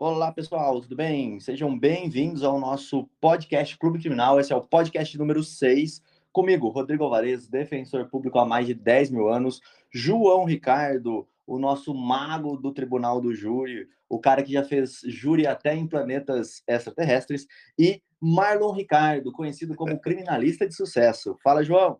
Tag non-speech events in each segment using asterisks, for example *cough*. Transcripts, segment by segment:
Olá, pessoal, tudo bem? Sejam bem-vindos ao nosso podcast Clube Criminal. Esse é o podcast número 6. Comigo, Rodrigo Alvarez, defensor público há mais de 10 mil anos. João Ricardo, o nosso mago do Tribunal do Júri, o cara que já fez júri até em planetas extraterrestres. E Marlon Ricardo, conhecido como *laughs* criminalista de sucesso. Fala, João.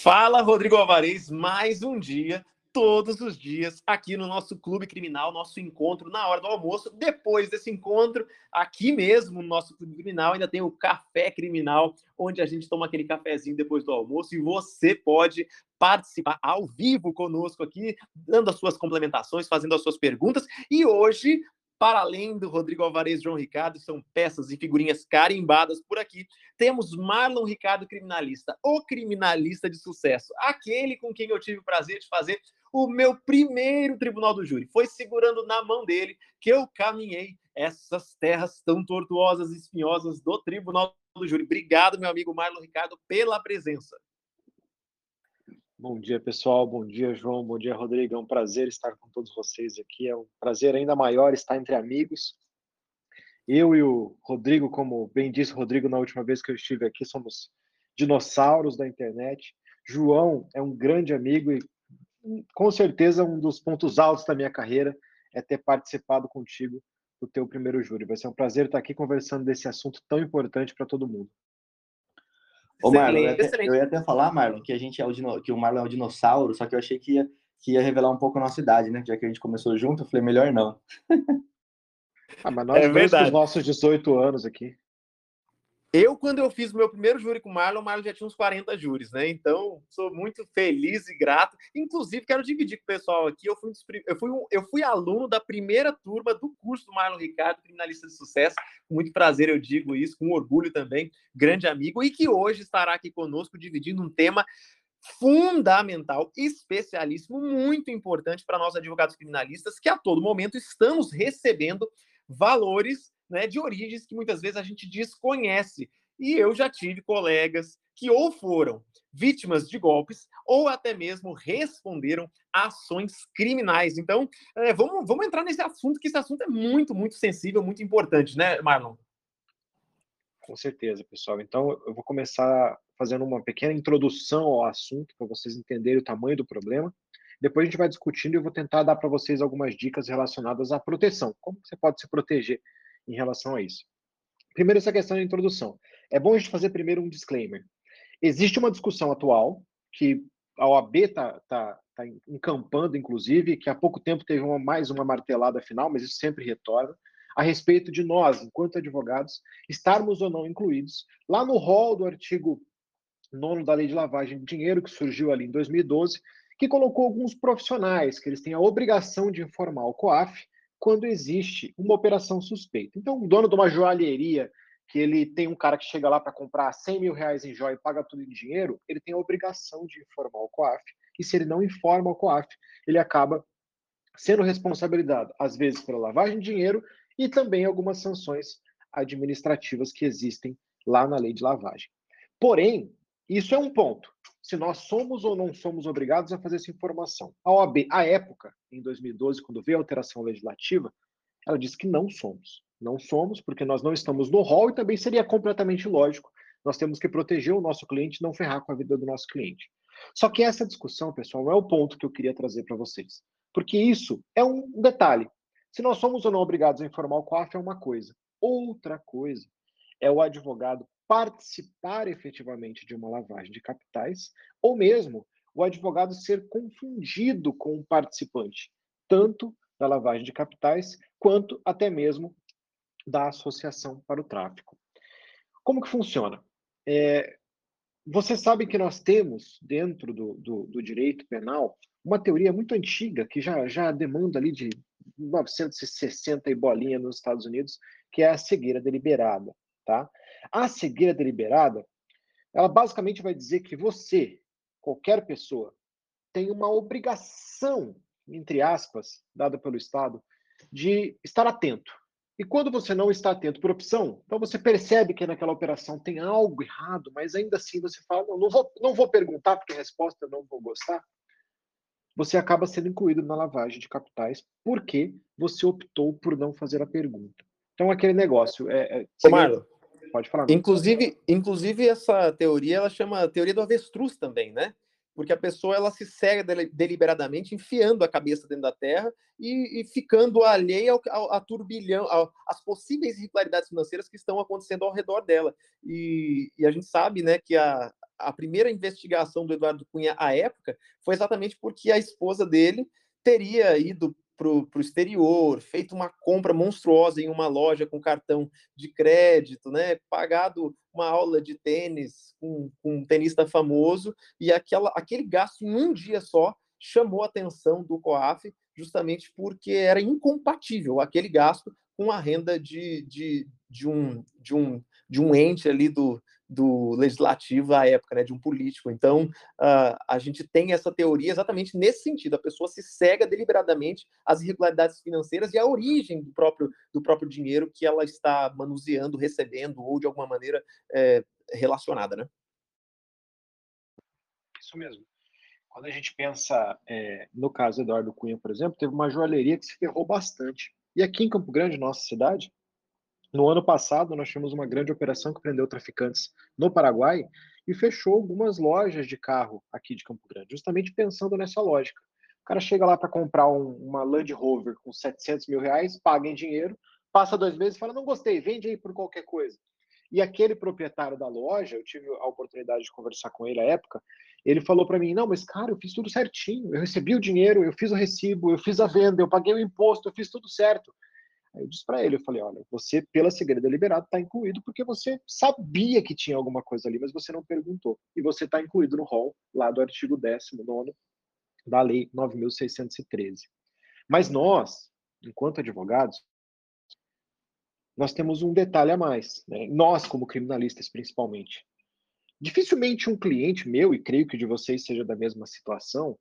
Fala, Rodrigo Alvarez. Mais um dia todos os dias aqui no nosso Clube Criminal, nosso encontro na hora do almoço. Depois desse encontro, aqui mesmo no nosso Clube Criminal, ainda tem o Café Criminal, onde a gente toma aquele cafezinho depois do almoço e você pode participar ao vivo conosco aqui, dando as suas complementações, fazendo as suas perguntas. E hoje para além do Rodrigo Alvarez e João Ricardo, são peças e figurinhas carimbadas por aqui. Temos Marlon Ricardo, criminalista, o criminalista de sucesso, aquele com quem eu tive o prazer de fazer o meu primeiro tribunal do júri. Foi segurando na mão dele que eu caminhei essas terras tão tortuosas e espinhosas do tribunal do júri. Obrigado, meu amigo Marlon Ricardo, pela presença. Bom dia, pessoal. Bom dia, João. Bom dia, Rodrigo. É um prazer estar com todos vocês aqui. É um prazer ainda maior estar entre amigos. Eu e o Rodrigo, como bem disse o Rodrigo na última vez que eu estive aqui, somos dinossauros da internet. João é um grande amigo e com certeza um dos pontos altos da minha carreira é ter participado contigo do teu primeiro júri. Vai ser um prazer estar aqui conversando desse assunto tão importante para todo mundo. Ô, Marlon, eu ia, até, eu ia até falar, Marlon, que a gente é o dino, que o Marlon é um dinossauro, só que eu achei que ia, que ia revelar um pouco a nossa idade, né? Já que a gente começou junto, eu falei, melhor não. *laughs* ah, mas nós é verdade. os nossos 18 anos aqui. Eu, quando eu fiz o meu primeiro júri com o Marlon, o Marlon já tinha uns 40 júris, né? Então, sou muito feliz e grato. Inclusive, quero dividir com o pessoal aqui. Eu fui, eu fui, um, eu fui aluno da primeira turma do curso do Marlon Ricardo, criminalista de sucesso. Com muito prazer eu digo isso, com orgulho também, grande amigo, e que hoje estará aqui conosco dividindo um tema fundamental, especialíssimo, muito importante para nós advogados criminalistas, que a todo momento estamos recebendo valores né, de origens que muitas vezes a gente desconhece. E eu já tive colegas que ou foram vítimas de golpes ou até mesmo responderam ações criminais. Então, é, vamos, vamos entrar nesse assunto, que esse assunto é muito, muito sensível, muito importante, né, Marlon? Com certeza, pessoal. Então, eu vou começar fazendo uma pequena introdução ao assunto, para vocês entenderem o tamanho do problema. Depois a gente vai discutindo e eu vou tentar dar para vocês algumas dicas relacionadas à proteção. Como você pode se proteger em relação a isso. Primeiro, essa questão da introdução. É bom a gente fazer primeiro um disclaimer. Existe uma discussão atual que a OAB está tá, tá encampando, inclusive, que há pouco tempo teve uma, mais uma martelada final, mas isso sempre retorna, a respeito de nós, enquanto advogados, estarmos ou não incluídos lá no rol do artigo 9 da Lei de Lavagem de Dinheiro, que surgiu ali em 2012, que colocou alguns profissionais que eles têm a obrigação de informar o COAF quando existe uma operação suspeita. Então, o dono de uma joalheria, que ele tem um cara que chega lá para comprar 100 mil reais em joia e paga tudo em dinheiro, ele tem a obrigação de informar o COAF. E se ele não informa o COAF, ele acaba sendo responsabilizado, às vezes, pela lavagem de dinheiro e também algumas sanções administrativas que existem lá na lei de lavagem. Porém, isso é um ponto se nós somos ou não somos obrigados a fazer essa informação. A OAB, à época, em 2012, quando veio a alteração legislativa, ela disse que não somos. Não somos, porque nós não estamos no rol e também seria completamente lógico. Nós temos que proteger o nosso cliente e não ferrar com a vida do nosso cliente. Só que essa discussão, pessoal, é o ponto que eu queria trazer para vocês. Porque isso é um detalhe. Se nós somos ou não obrigados a informar o COAF é uma coisa. Outra coisa é o advogado participar efetivamente de uma lavagem de capitais, ou mesmo o advogado ser confundido com o participante, tanto da lavagem de capitais, quanto até mesmo da associação para o tráfico. Como que funciona? É, você sabe que nós temos, dentro do, do, do, direito penal, uma teoria muito antiga, que já, já demanda ali de 1960 e bolinha nos Estados Unidos, que é a cegueira deliberada. Tá? A cegueira deliberada, ela basicamente vai dizer que você, qualquer pessoa, tem uma obrigação, entre aspas, dada pelo Estado, de estar atento. E quando você não está atento por opção, então você percebe que naquela operação tem algo errado, mas ainda assim você fala, não, não, vou, não vou perguntar porque a resposta eu não vou gostar. você acaba sendo incluído na lavagem de capitais porque você optou por não fazer a pergunta. Então, aquele negócio. É, é, Marlon, pode falar. Inclusive, inclusive, essa teoria ela chama teoria do avestruz também, né? Porque a pessoa ela se cega deliberadamente, enfiando a cabeça dentro da terra e, e ficando alheia ao, ao, ao turbilhão, ao, às possíveis irregularidades financeiras que estão acontecendo ao redor dela. E, e a gente sabe, né, que a, a primeira investigação do Eduardo Cunha à época foi exatamente porque a esposa dele teria ido para o exterior, feito uma compra monstruosa em uma loja com cartão de crédito, né, pagado uma aula de tênis com, com um tenista famoso, e aquela, aquele gasto em um dia só chamou a atenção do COAF, justamente porque era incompatível aquele gasto com a renda de, de, de, um, de, um, de um ente ali do, do legislativo à época, né, de um político. Então, uh, a gente tem essa teoria exatamente nesse sentido. A pessoa se cega deliberadamente às irregularidades financeiras e à origem do próprio, do próprio dinheiro que ela está manuseando, recebendo ou de alguma maneira é, relacionada, né? Isso mesmo. Quando a gente pensa é, no caso do Eduardo Cunha, por exemplo, teve uma joalheria que se ferrou bastante. E aqui em Campo Grande, nossa cidade, no ano passado, nós tivemos uma grande operação que prendeu traficantes no Paraguai e fechou algumas lojas de carro aqui de Campo Grande, justamente pensando nessa lógica. O cara chega lá para comprar um, uma Land Rover com 700 mil reais, paga em dinheiro, passa dois meses e fala: não gostei, vende aí por qualquer coisa. E aquele proprietário da loja, eu tive a oportunidade de conversar com ele à época, ele falou para mim: não, mas cara, eu fiz tudo certinho, eu recebi o dinheiro, eu fiz o recibo, eu fiz a venda, eu paguei o imposto, eu fiz tudo certo. Aí eu disse para ele, eu falei, olha, você, pela segredo deliberado, está incluído porque você sabia que tinha alguma coisa ali, mas você não perguntou. E você está incluído no rol lá do artigo 19 da Lei 9.613. Mas nós, enquanto advogados, nós temos um detalhe a mais. Né? Nós, como criminalistas, principalmente. Dificilmente um cliente meu, e creio que de vocês seja da mesma situação,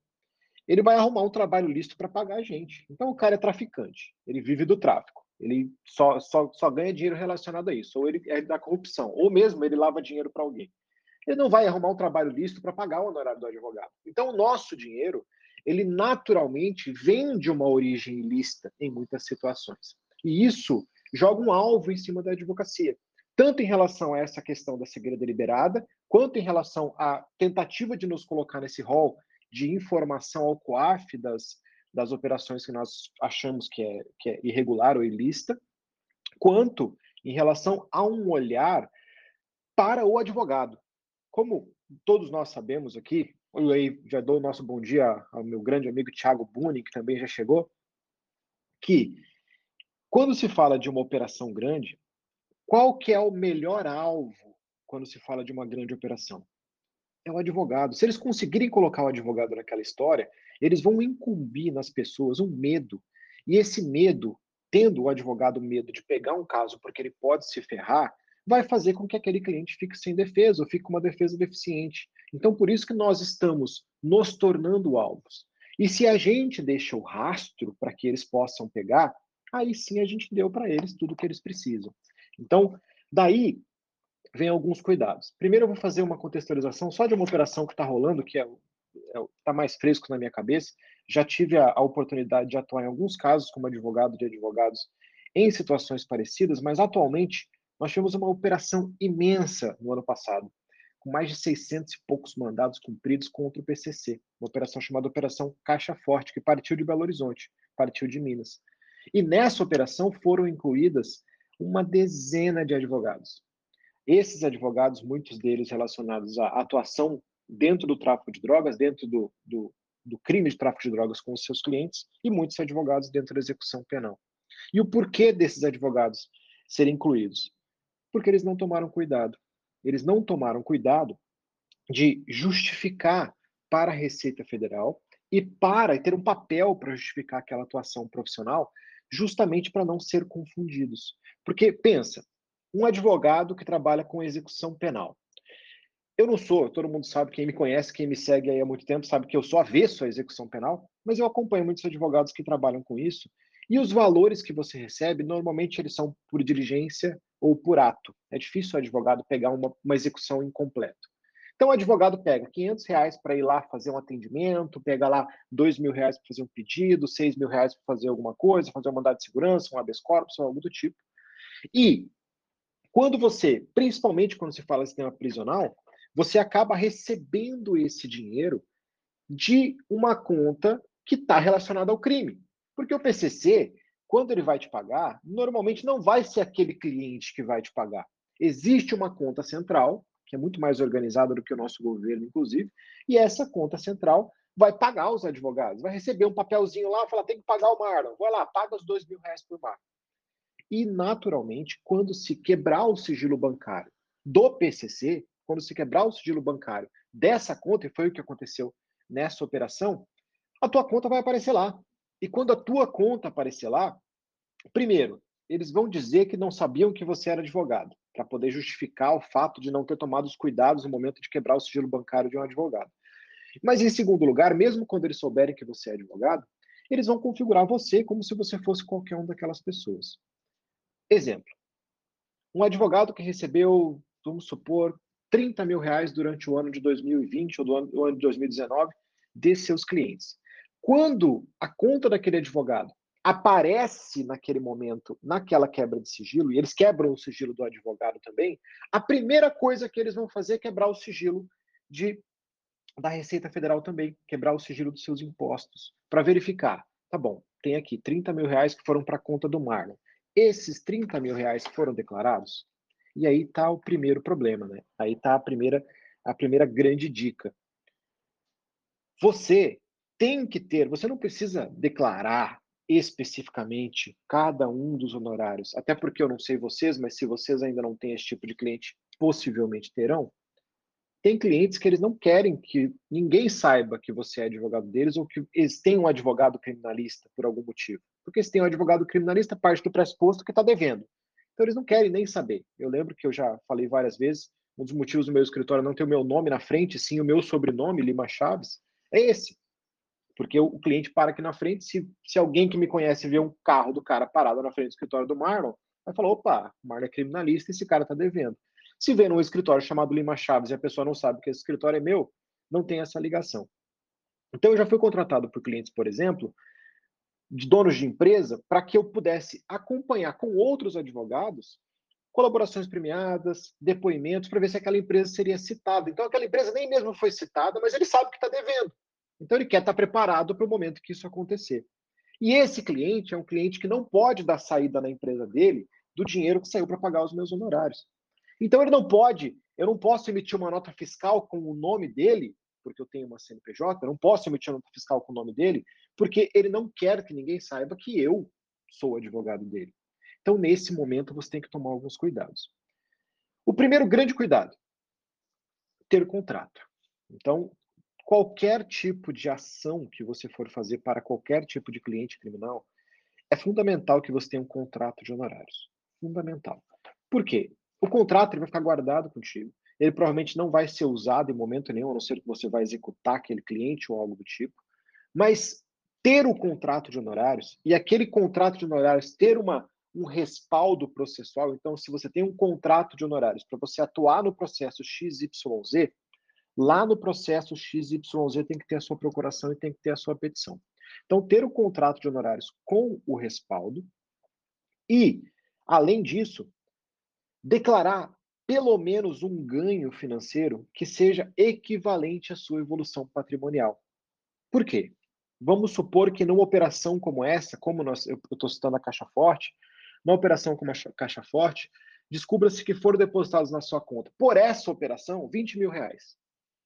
ele vai arrumar um trabalho lícito para pagar a gente. Então o cara é traficante, ele vive do tráfico, ele só, só, só ganha dinheiro relacionado a isso, ou ele é da corrupção, ou mesmo ele lava dinheiro para alguém. Ele não vai arrumar um trabalho lícito para pagar o honorário do advogado. Então o nosso dinheiro, ele naturalmente vem de uma origem ilícita em muitas situações. E isso joga um alvo em cima da advocacia, tanto em relação a essa questão da cegueira deliberada, quanto em relação à tentativa de nos colocar nesse rol de informação ao COAF das, das operações que nós achamos que é, que é irregular ou ilícita, quanto em relação a um olhar para o advogado. Como todos nós sabemos aqui, eu aí já dou o nosso bom dia ao meu grande amigo Thiago Buni, que também já chegou, que quando se fala de uma operação grande, qual que é o melhor alvo quando se fala de uma grande operação? É o advogado. Se eles conseguirem colocar o advogado naquela história, eles vão incumbir nas pessoas um medo. E esse medo, tendo o advogado medo de pegar um caso porque ele pode se ferrar, vai fazer com que aquele cliente fique sem defesa ou fique com uma defesa deficiente. Então, por isso que nós estamos nos tornando alvos. E se a gente deixa o rastro para que eles possam pegar, aí sim a gente deu para eles tudo o que eles precisam. Então, daí vem alguns cuidados. Primeiro, eu vou fazer uma contextualização só de uma operação que está rolando, que é está é, tá mais fresco na minha cabeça. Já tive a, a, oportunidade de atuar em alguns casos como advogado de advogados em situações parecidas, mas atualmente nós tivemos uma operação imensa no ano passado, com mais de 600 e poucos mandados cumpridos contra o PCC, uma operação chamada Operação Caixa Forte, que partiu de Belo Horizonte, partiu de Minas. E nessa operação foram incluídas uma dezena de advogados. Esses advogados, muitos deles relacionados à atuação dentro do tráfico de drogas, dentro do, do, do crime de tráfico de drogas com os seus clientes, e muitos advogados dentro da execução penal. E o porquê desses advogados serem incluídos? Porque eles não tomaram cuidado. Eles não tomaram cuidado de justificar para a Receita Federal e para ter um papel para justificar aquela atuação profissional, justamente para não ser confundidos. Porque pensa, um advogado que trabalha com execução penal. Eu não sou, todo mundo sabe, quem me conhece, quem me segue aí há muito tempo, sabe que eu sou avesso à execução penal, mas eu acompanho muitos advogados que trabalham com isso. E os valores que você recebe, normalmente eles são por diligência ou por ato. É difícil o advogado pegar uma, uma execução incompleta. Então, o advogado pega 500 reais para ir lá fazer um atendimento, pega lá 2 mil reais para fazer um pedido, 6 mil reais para fazer alguma coisa, fazer um mandado de segurança, um habeas corpus, algo do tipo. E quando você, principalmente quando se fala em sistema prisional, você acaba recebendo esse dinheiro de uma conta que está relacionada ao crime. Porque o PCC, quando ele vai te pagar, normalmente não vai ser aquele cliente que vai te pagar. Existe uma conta central, que é muito mais organizada do que o nosso governo, inclusive, e essa conta central vai pagar os advogados, vai receber um papelzinho lá, falar, tem que pagar o Marlon, vai lá, paga os dois mil reais por mar. E, naturalmente, quando se quebrar o sigilo bancário do PCC, quando se quebrar o sigilo bancário dessa conta, e foi o que aconteceu nessa operação, a tua conta vai aparecer lá. E quando a tua conta aparecer lá, primeiro, eles vão dizer que não sabiam que você era advogado, para poder justificar o fato de não ter tomado os cuidados no momento de quebrar o sigilo bancário de um advogado. Mas, em segundo lugar, mesmo quando eles souberem que você é advogado, eles vão configurar você como se você fosse qualquer um daquelas pessoas. Exemplo: um advogado que recebeu, vamos supor, 30 mil reais durante o ano de 2020 ou do ano, do ano de 2019 de seus clientes. Quando a conta daquele advogado aparece naquele momento, naquela quebra de sigilo, e eles quebram o sigilo do advogado também, a primeira coisa que eles vão fazer é quebrar o sigilo de, da Receita Federal também, quebrar o sigilo dos seus impostos, para verificar. Tá bom, tem aqui 30 mil reais que foram para a conta do Marlon. Esses 30 mil reais foram declarados? E aí está o primeiro problema, né? Aí está a primeira, a primeira grande dica. Você tem que ter, você não precisa declarar especificamente cada um dos honorários, até porque eu não sei vocês, mas se vocês ainda não têm esse tipo de cliente, possivelmente terão. Tem clientes que eles não querem que ninguém saiba que você é advogado deles ou que eles têm um advogado criminalista por algum motivo. Porque se tem um advogado criminalista, parte do pressuposto que está devendo. Então eles não querem nem saber. Eu lembro que eu já falei várias vezes, um dos motivos do meu escritório não ter o meu nome na frente, sim o meu sobrenome, Lima Chaves, é esse. Porque o, cliente para aqui na frente, se, se alguém que me conhece vê um carro do cara parado na frente do escritório do Marlon, vai falar, opa, o Marlon é criminalista e esse cara está devendo. Se vê num escritório chamado Lima Chaves e a pessoa não sabe que esse escritório é meu, não tem essa ligação. Então eu já fui contratado por clientes, por exemplo, de donos de empresa para que eu pudesse acompanhar com outros advogados colaborações premiadas, depoimentos, para ver se aquela empresa seria citada. Então, aquela empresa nem mesmo foi citada, mas ele sabe que está devendo. Então, ele quer estar preparado para o momento que isso acontecer. E esse cliente é um cliente que não pode dar saída na empresa dele do dinheiro que saiu para pagar os meus honorários. Então, ele não pode, eu não posso emitir uma nota fiscal com o nome dele porque eu tenho uma CNPJ, não posso emitir nota fiscal com o nome dele, porque ele não quer que ninguém saiba que eu sou advogado dele. Então, nesse momento, você tem que tomar alguns cuidados. O primeiro grande cuidado, ter contrato. Então, qualquer tipo de ação que você for fazer para qualquer tipo de cliente criminal, é fundamental que você tenha um contrato de honorários. Fundamental. Por quê? O contrato ele vai ficar guardado contigo ele provavelmente não vai ser usado em momento nenhum, a não ser que você vai executar aquele cliente ou algo do tipo. Mas ter o contrato de honorários e aquele contrato de honorários ter uma, um respaldo processual, então se você tem um contrato de honorários para você atuar no processo XYZ, lá no processo XYZ tem que ter a sua procuração e tem que ter a sua petição. Então, ter o contrato de honorários com o respaldo e, além disso, declarar pelo menos um ganho financeiro que seja equivalente à sua evolução patrimonial. Por quê? Vamos supor que numa operação como essa, como nós, eu estou citando a Caixa Forte, numa operação como a Caixa Forte, descubra-se que foram depositados na sua conta, por essa operação, 20 mil reais.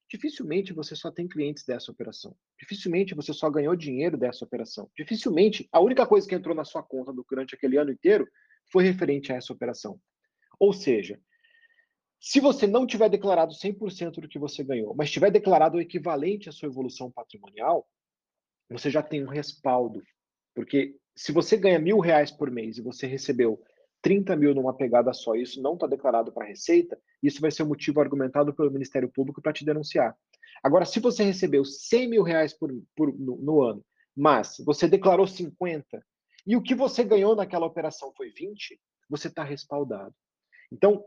Dificilmente você só tem clientes dessa operação. Dificilmente você só ganhou dinheiro dessa operação. Dificilmente a única coisa que entrou na sua conta durante aquele ano inteiro foi referente a essa operação. Ou seja, se você não tiver declarado 100% do que você ganhou, mas tiver declarado o equivalente à sua evolução patrimonial, você já tem um respaldo. Porque se você ganha mil reais por mês e você recebeu 30 mil numa pegada só, e isso não está declarado para a Receita, isso vai ser um motivo argumentado pelo Ministério Público para te denunciar. Agora, se você recebeu 100 mil reais por, por no, no, ano, mas você declarou 50, e o que você ganhou naquela operação foi 20, você está respaldado. Então,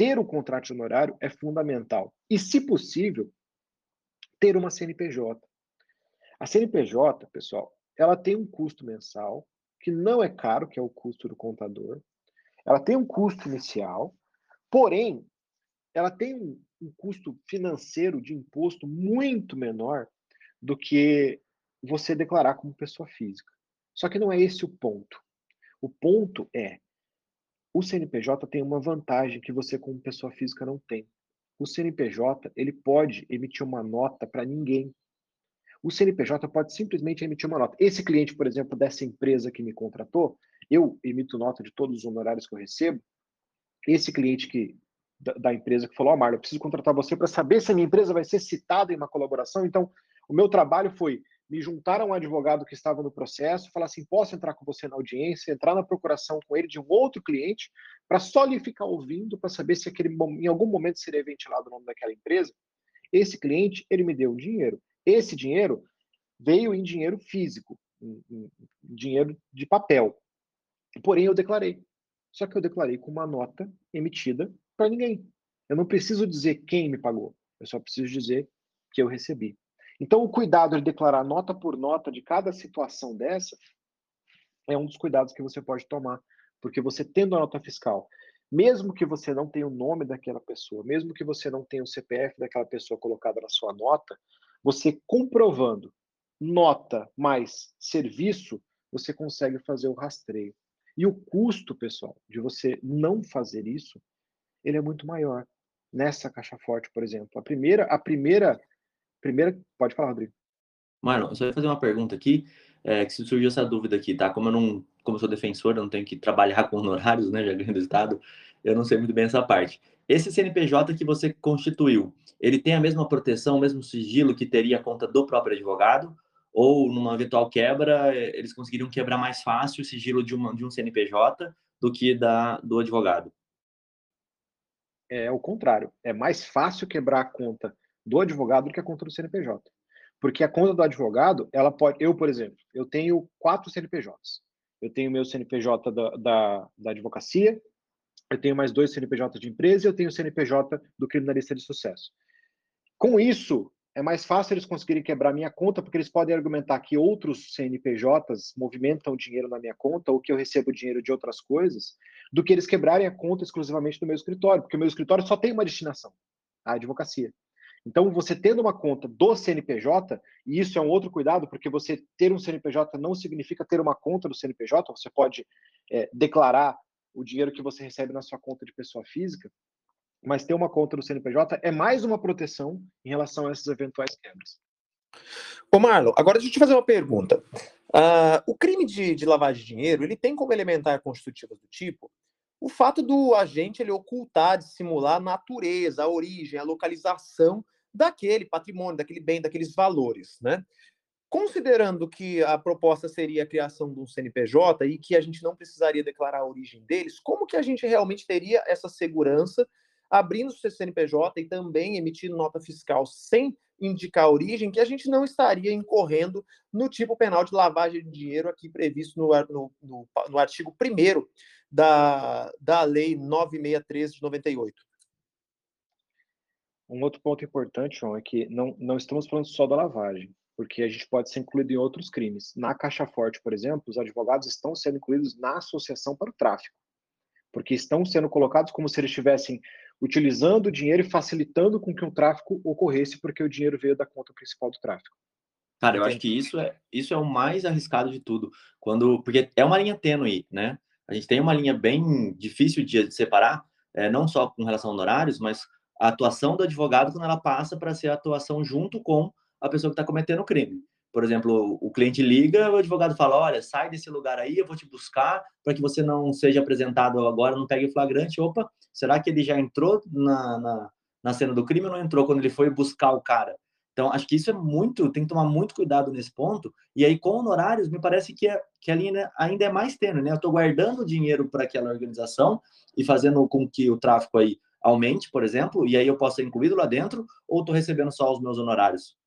ter o contrato honorário é fundamental. E, se possível, ter uma CNPJ. A CNPJ, pessoal, ela tem um custo mensal, que não é caro, que é o custo do contador. Ela tem um custo inicial, porém, ela tem um, um custo financeiro de imposto muito menor do que você declarar como pessoa física. Só que não é esse o ponto. O ponto é, o CNPJ tem uma vantagem que você como pessoa física não tem. O CNPJ, ele pode emitir uma nota para ninguém. O CNPJ pode simplesmente emitir uma nota. Esse cliente, por exemplo, dessa empresa que me contratou, eu emito nota de todos os honorários que eu recebo. Esse cliente que da, da empresa que falou, ó, oh, eu preciso contratar você para saber se a minha empresa vai ser citada em uma colaboração. Então, o meu trabalho foi me juntar a um advogado que estava no processo, falar assim, posso entrar com você na audiência, entrar na procuração com ele de um outro cliente, para só lhe ficar ouvindo, para saber se aquele, em algum momento seria ventilado o nome daquela empresa. Esse cliente, ele me deu dinheiro. Esse dinheiro veio em dinheiro físico, em, em dinheiro de papel. Porém, eu declarei. Só que eu declarei com uma nota emitida para ninguém. Eu não preciso dizer quem me pagou. Eu só preciso dizer que eu recebi. Então, o cuidado de declarar nota por nota de cada situação dessa é um dos cuidados que você pode tomar, porque você tendo a nota fiscal, mesmo que você não tenha o nome daquela pessoa, mesmo que você não tenha o CPF daquela pessoa colocado na sua nota, você comprovando nota mais serviço, você consegue fazer o rastreio. E o custo, pessoal, de você não fazer isso, ele é muito maior. Nessa caixa forte, por exemplo, a primeira, a primeira Primeiro, pode falar, Rodrigo. Marlon, só ia fazer uma pergunta aqui, é, que se surgiu essa dúvida aqui, tá? Como eu não, como eu sou defensor, eu não tenho que trabalhar *laughs* com honorários, né, já ganho do Estado, eu não sei muito bem essa parte. Esse CNPJ que você constituiu, ele tem a mesma proteção, o mesmo sigilo que teria a conta do próprio advogado? Ou numa eventual quebra, eles conseguiriam quebrar mais fácil o sigilo de, uma, de um CNPJ do que da do advogado? É o contrário. É mais fácil quebrar a conta do advogado do que a conta do CNPJ. Porque a conta do advogado, ela pode. Eu, por exemplo, eu tenho quatro CNPJs. Eu tenho meu CNPJ da, da, da advocacia, eu tenho mais dois CNPJ de empresa e eu tenho o CNPJ do criminalista de sucesso. Com isso, é mais fácil eles conseguirem quebrar minha conta, porque eles podem argumentar que outros CNPJs movimentam dinheiro na minha conta ou que eu recebo dinheiro de outras coisas, do que eles quebrarem a conta exclusivamente do meu escritório, porque o meu escritório só tem uma destinação, a advocacia. Então, você tendo uma conta do CNPJ, e isso é um outro cuidado, porque você ter um CNPJ não significa ter uma conta do CNPJ, você pode é, declarar o dinheiro que você recebe na sua conta de pessoa física, mas ter uma conta do CNPJ é mais uma proteção em relação a essas eventuais quebras. Ô Marlon, agora deixa eu te fazer uma pergunta. Uh, o crime de, de lavagem de dinheiro, ele tem como elementar constitutiva do tipo o fato do agente ele ocultar, dissimular a natureza, a origem, a localização daquele patrimônio, daquele bem, daqueles valores, né? Considerando que a proposta seria a criação de um CNPJ e que a gente não precisaria declarar a origem deles, como que a gente realmente teria essa segurança abrindo o CNPJ e também emitindo nota fiscal sem indicar a origem, que a gente não estaria incorrendo no tipo penal de lavagem de dinheiro aqui previsto no, no, no, no artigo 1 da, da Lei 9613 de 98. Um outro ponto importante, João, é que não, não estamos falando só da lavagem, porque a gente pode ser incluído em outros crimes. Na Caixa Forte, por exemplo, os advogados estão sendo incluídos na associação para o tráfico, porque estão sendo colocados como se eles estivessem utilizando o dinheiro e facilitando com que um tráfico ocorresse, porque o dinheiro veio da conta principal do tráfico. Cara, eu acho que isso é, isso é o mais arriscado de tudo, quando porque é uma linha tênue, né? A gente tem uma linha bem difícil de separar, é, não só com relação a honorários, mas a atuação do advogado quando ela passa para ser a atuação junto com a pessoa que está cometendo o crime. Por exemplo, o cliente liga, o advogado fala: Olha, sai desse lugar aí, eu vou te buscar para que você não seja apresentado agora, não pegue flagrante. Opa, será que ele já entrou na, na, na cena do crime ou não entrou quando ele foi buscar o cara? Então, acho que isso é muito, tem que tomar muito cuidado nesse ponto. E aí, com honorários, me parece que, é, que a linha ainda é mais tênue, né? Eu estou guardando dinheiro para aquela organização e fazendo com que o tráfico aí aumente, por exemplo, e aí eu posso ser incluído lá dentro, ou estou recebendo só os meus honorários?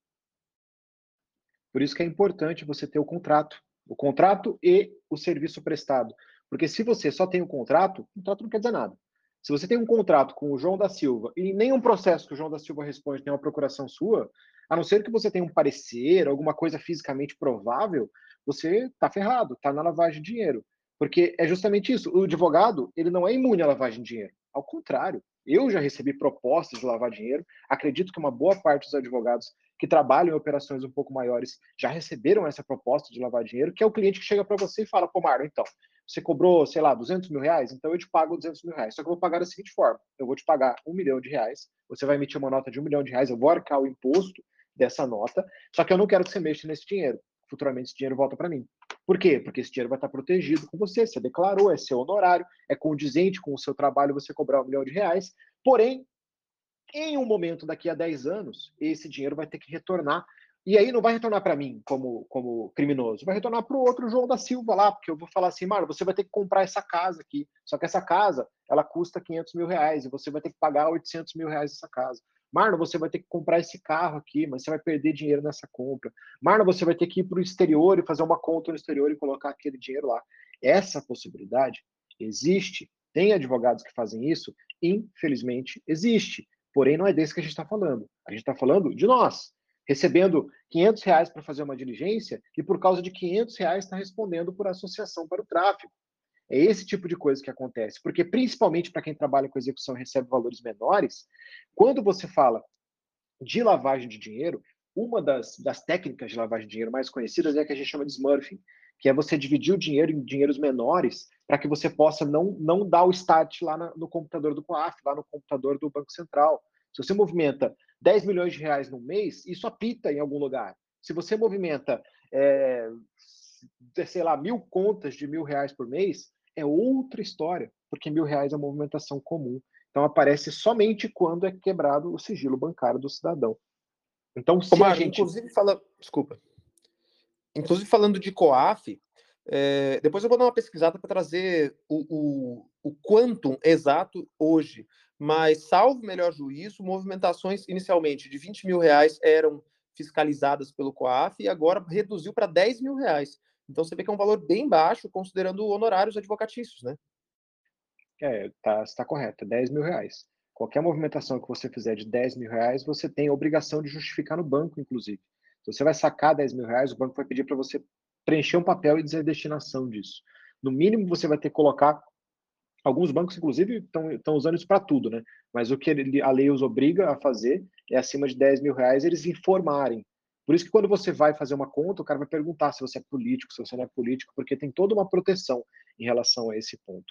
Por isso que é importante você ter o contrato. O contrato e o serviço prestado. Porque se você só tem o contrato, o contrato não quer dizer nada. Se você tem um contrato com o João da Silva e nenhum processo que o João da Silva responde tem uma procuração sua, a não ser que você tenha um parecer, alguma coisa fisicamente provável, você está ferrado, está na lavagem de dinheiro. Porque é justamente isso. O advogado, ele não é imune à lavagem de dinheiro. Ao contrário, eu já recebi propostas de lavar dinheiro. Acredito que uma boa parte dos advogados que trabalham em operações um pouco maiores já receberam essa proposta de lavar dinheiro, que é o cliente que chega para você e fala, pô, Marlon, então, você cobrou, sei lá, 200 mil reais, então eu te pago 200 mil reais. Só que eu vou pagar da seguinte forma: eu vou te pagar um milhão de reais, você vai emitir uma nota de um milhão de reais, eu vou arcar o imposto dessa nota, só que eu não quero que você mexa nesse dinheiro. Futuramente esse dinheiro volta para mim. Por quê? Porque esse dinheiro vai estar protegido com você, você declarou, é seu honorário, é condizente com o seu trabalho você cobrar um milhão de reais. Porém, em um momento daqui a 10 anos, esse dinheiro vai ter que retornar e aí não vai retornar para mim como, como criminoso, vai retornar para o outro João da Silva lá, porque eu vou falar assim, Mário, você vai ter que comprar essa casa aqui. Só que essa casa, ela custa 500 mil reais e você vai ter que pagar 800 mil reais essa casa. Marlon, você vai ter que comprar esse carro aqui, mas você vai perder dinheiro nessa compra. Marlon, você vai ter que ir para o exterior e fazer uma conta no exterior e colocar aquele dinheiro lá. Essa possibilidade existe. Tem advogados que fazem isso? Infelizmente, existe. Porém, não é desse que a gente está falando. A gente está falando de nós recebendo 500 reais para fazer uma diligência e por causa de 500 reais está respondendo por associação para o tráfico. É esse tipo de coisa que acontece, porque principalmente para quem trabalha com execução e recebe valores menores, quando você fala de lavagem de dinheiro, uma das, das técnicas de lavagem de dinheiro mais conhecidas é a que a gente chama de smurfing, que é você dividir o dinheiro em dinheiros menores para que você possa não, não dar o start lá na, no computador do COAF, lá no computador do Banco Central. Se você movimenta 10 milhões de reais no mês, isso apita em algum lugar. Se você movimenta, é, sei lá, mil contas de mil reais por mês, é outra história, porque mil reais é uma movimentação comum. Então aparece somente quando é quebrado o sigilo bancário do cidadão. Então, se Omar, a gente... inclusive fala, desculpa. Inclusive falando de COAF, é, depois eu vou dar uma pesquisada para trazer o, o, o quantum exato hoje mas, salvo melhor juízo, movimentações inicialmente de 20 mil reais eram fiscalizadas pelo COAF e agora reduziu para 10 mil reais. Então você vê que é um valor bem baixo, considerando honorários advocatícios, né? É, tá, está correto, 10 mil reais. Qualquer movimentação que você fizer de 10 mil reais, você tem a obrigação de justificar no banco, inclusive. Se você vai sacar 10 mil reais, o banco vai pedir para você preencher um papel e dizer a destinação disso. No mínimo, você vai ter que colocar Alguns bancos, inclusive, estão usando isso para tudo, né? Mas o que ele, a lei os obriga a fazer é acima de 10 mil reais eles informarem. Por isso que quando você vai fazer uma conta, o cara vai perguntar se você é político, se você não é político, porque tem toda uma proteção em relação a esse ponto.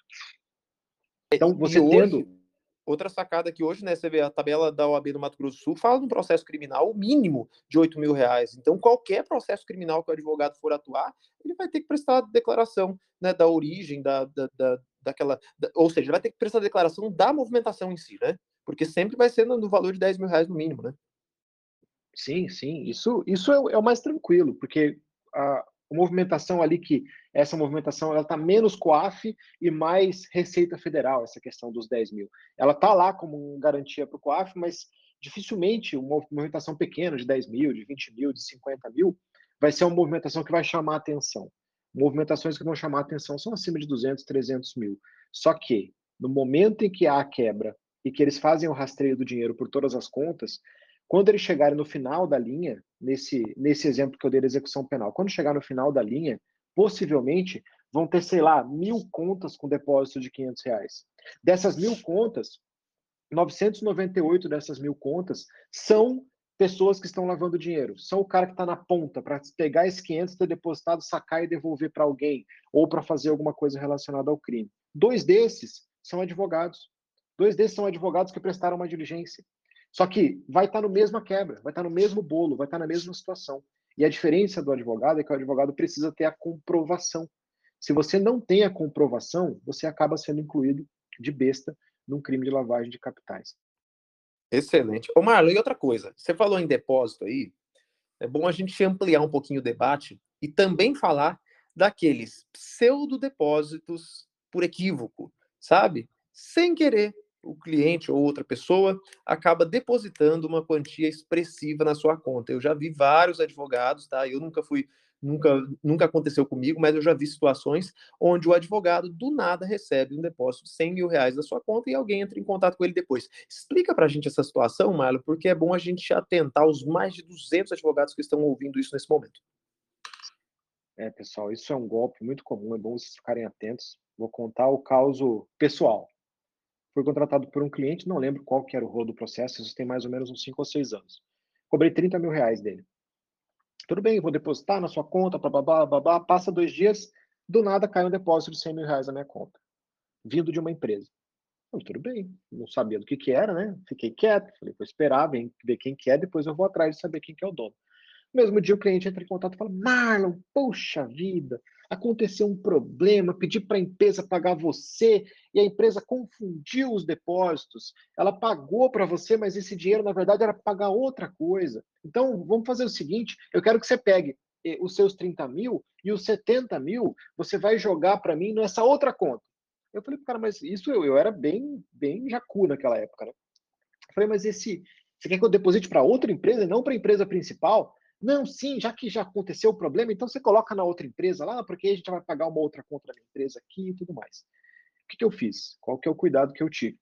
Então, você e tendo. Outra sacada que hoje, né, você vê a tabela da OAB do Mato Grosso do Sul, fala de um processo criminal mínimo de 8 mil reais. Então, qualquer processo criminal que o advogado for atuar, ele vai ter que prestar declaração né, da origem, da, da, da daquela. Da, ou seja, vai ter que prestar declaração da movimentação em si, né? Porque sempre vai ser no, no valor de 10 mil reais no mínimo, né? Sim, sim. Isso, isso é, é o mais tranquilo, porque a, movimentação ali que essa movimentação ela está menos COAF e mais Receita Federal, essa questão dos 10 mil. Ela está lá como garantia para o COAF, mas dificilmente uma movimentação pequena de 10 mil, de 20 mil, de 50 mil, vai ser uma movimentação que vai chamar atenção movimentações que vão chamar atenção são acima de 200, 300 mil. Só que, no momento em que há a quebra e que eles fazem o rastreio do dinheiro por todas as contas, quando eles chegarem no final da linha, nesse, nesse exemplo que eu dei da execução penal, quando chegar no final da linha, possivelmente vão ter, sei lá, mil contas com depósito de 500 reais. Dessas mil contas, 998 dessas mil contas são pessoas que estão lavando dinheiro. São o cara que está na ponta para pegar esse 500, ter depositado, sacar e devolver para alguém, ou para fazer alguma coisa relacionada ao crime. Dois desses são advogados. Dois desses são advogados que prestaram uma diligência. Só que vai estar no mesma quebra, vai estar no mesmo bolo, vai estar na mesma situação. E a diferença do advogado é que o advogado precisa ter a comprovação. Se você não tem a comprovação, você acaba sendo incluído de besta num crime de lavagem de capitais. Excelente. Ô, Marlon, e outra coisa, você falou em depósito aí, é bom a gente ampliar um pouquinho o debate e também falar daqueles pseudo-depósitos por equívoco, sabe? Sem querer, o cliente ou outra pessoa acaba depositando uma quantia expressiva na sua conta. Eu já vi vários advogados, tá? Eu nunca fui nunca, nunca aconteceu comigo, mas eu já vi situações onde o advogado do nada recebe um depósito de 100 mil reais da sua conta e alguém entra em contato com ele depois. Explica para a gente essa situação, Marlon, porque é bom a gente atentar os mais de 200 advogados que estão ouvindo isso nesse momento. É, pessoal, isso é um golpe muito comum, é bom vocês ficarem atentos. Vou contar o caso pessoal. Fui contratado por um cliente, não lembro qual que era o rol do processo, isso tem mais ou menos uns 5 ou 6 anos. Cobrei 30 mil reais dele. Tudo bem, vou depositar na sua conta, babá, babá, passa dois dias, do nada cai um depósito de 100 mil reais na minha conta, vindo de uma empresa. tudo bem, não sabia do que que era, né? Fiquei quieto, falei, vou esperar, ver quem que é, depois eu vou atrás de saber quem que é o dono. No mesmo dia o cliente entra em contato e fala, Marlon, poxa vida, aconteceu um problema, pedi para a empresa pagar você e a empresa confundiu os depósitos. Ela pagou para você, mas esse dinheiro, na verdade, era pagar outra coisa. Então, vamos fazer o seguinte: eu quero que você pegue eh, os seus 30 mil e os 70 mil, você vai jogar para mim nessa outra conta. Eu falei, cara, mas isso eu, eu era bem, bem jacu naquela época, né? Eu falei, mas esse, você quer que eu deposite para outra empresa e não para a empresa principal? Não, sim, já que já aconteceu o problema, então você coloca na outra empresa lá, porque a gente vai pagar uma outra conta da empresa aqui e tudo mais. O que, que eu fiz? Qual que é o cuidado que eu tive?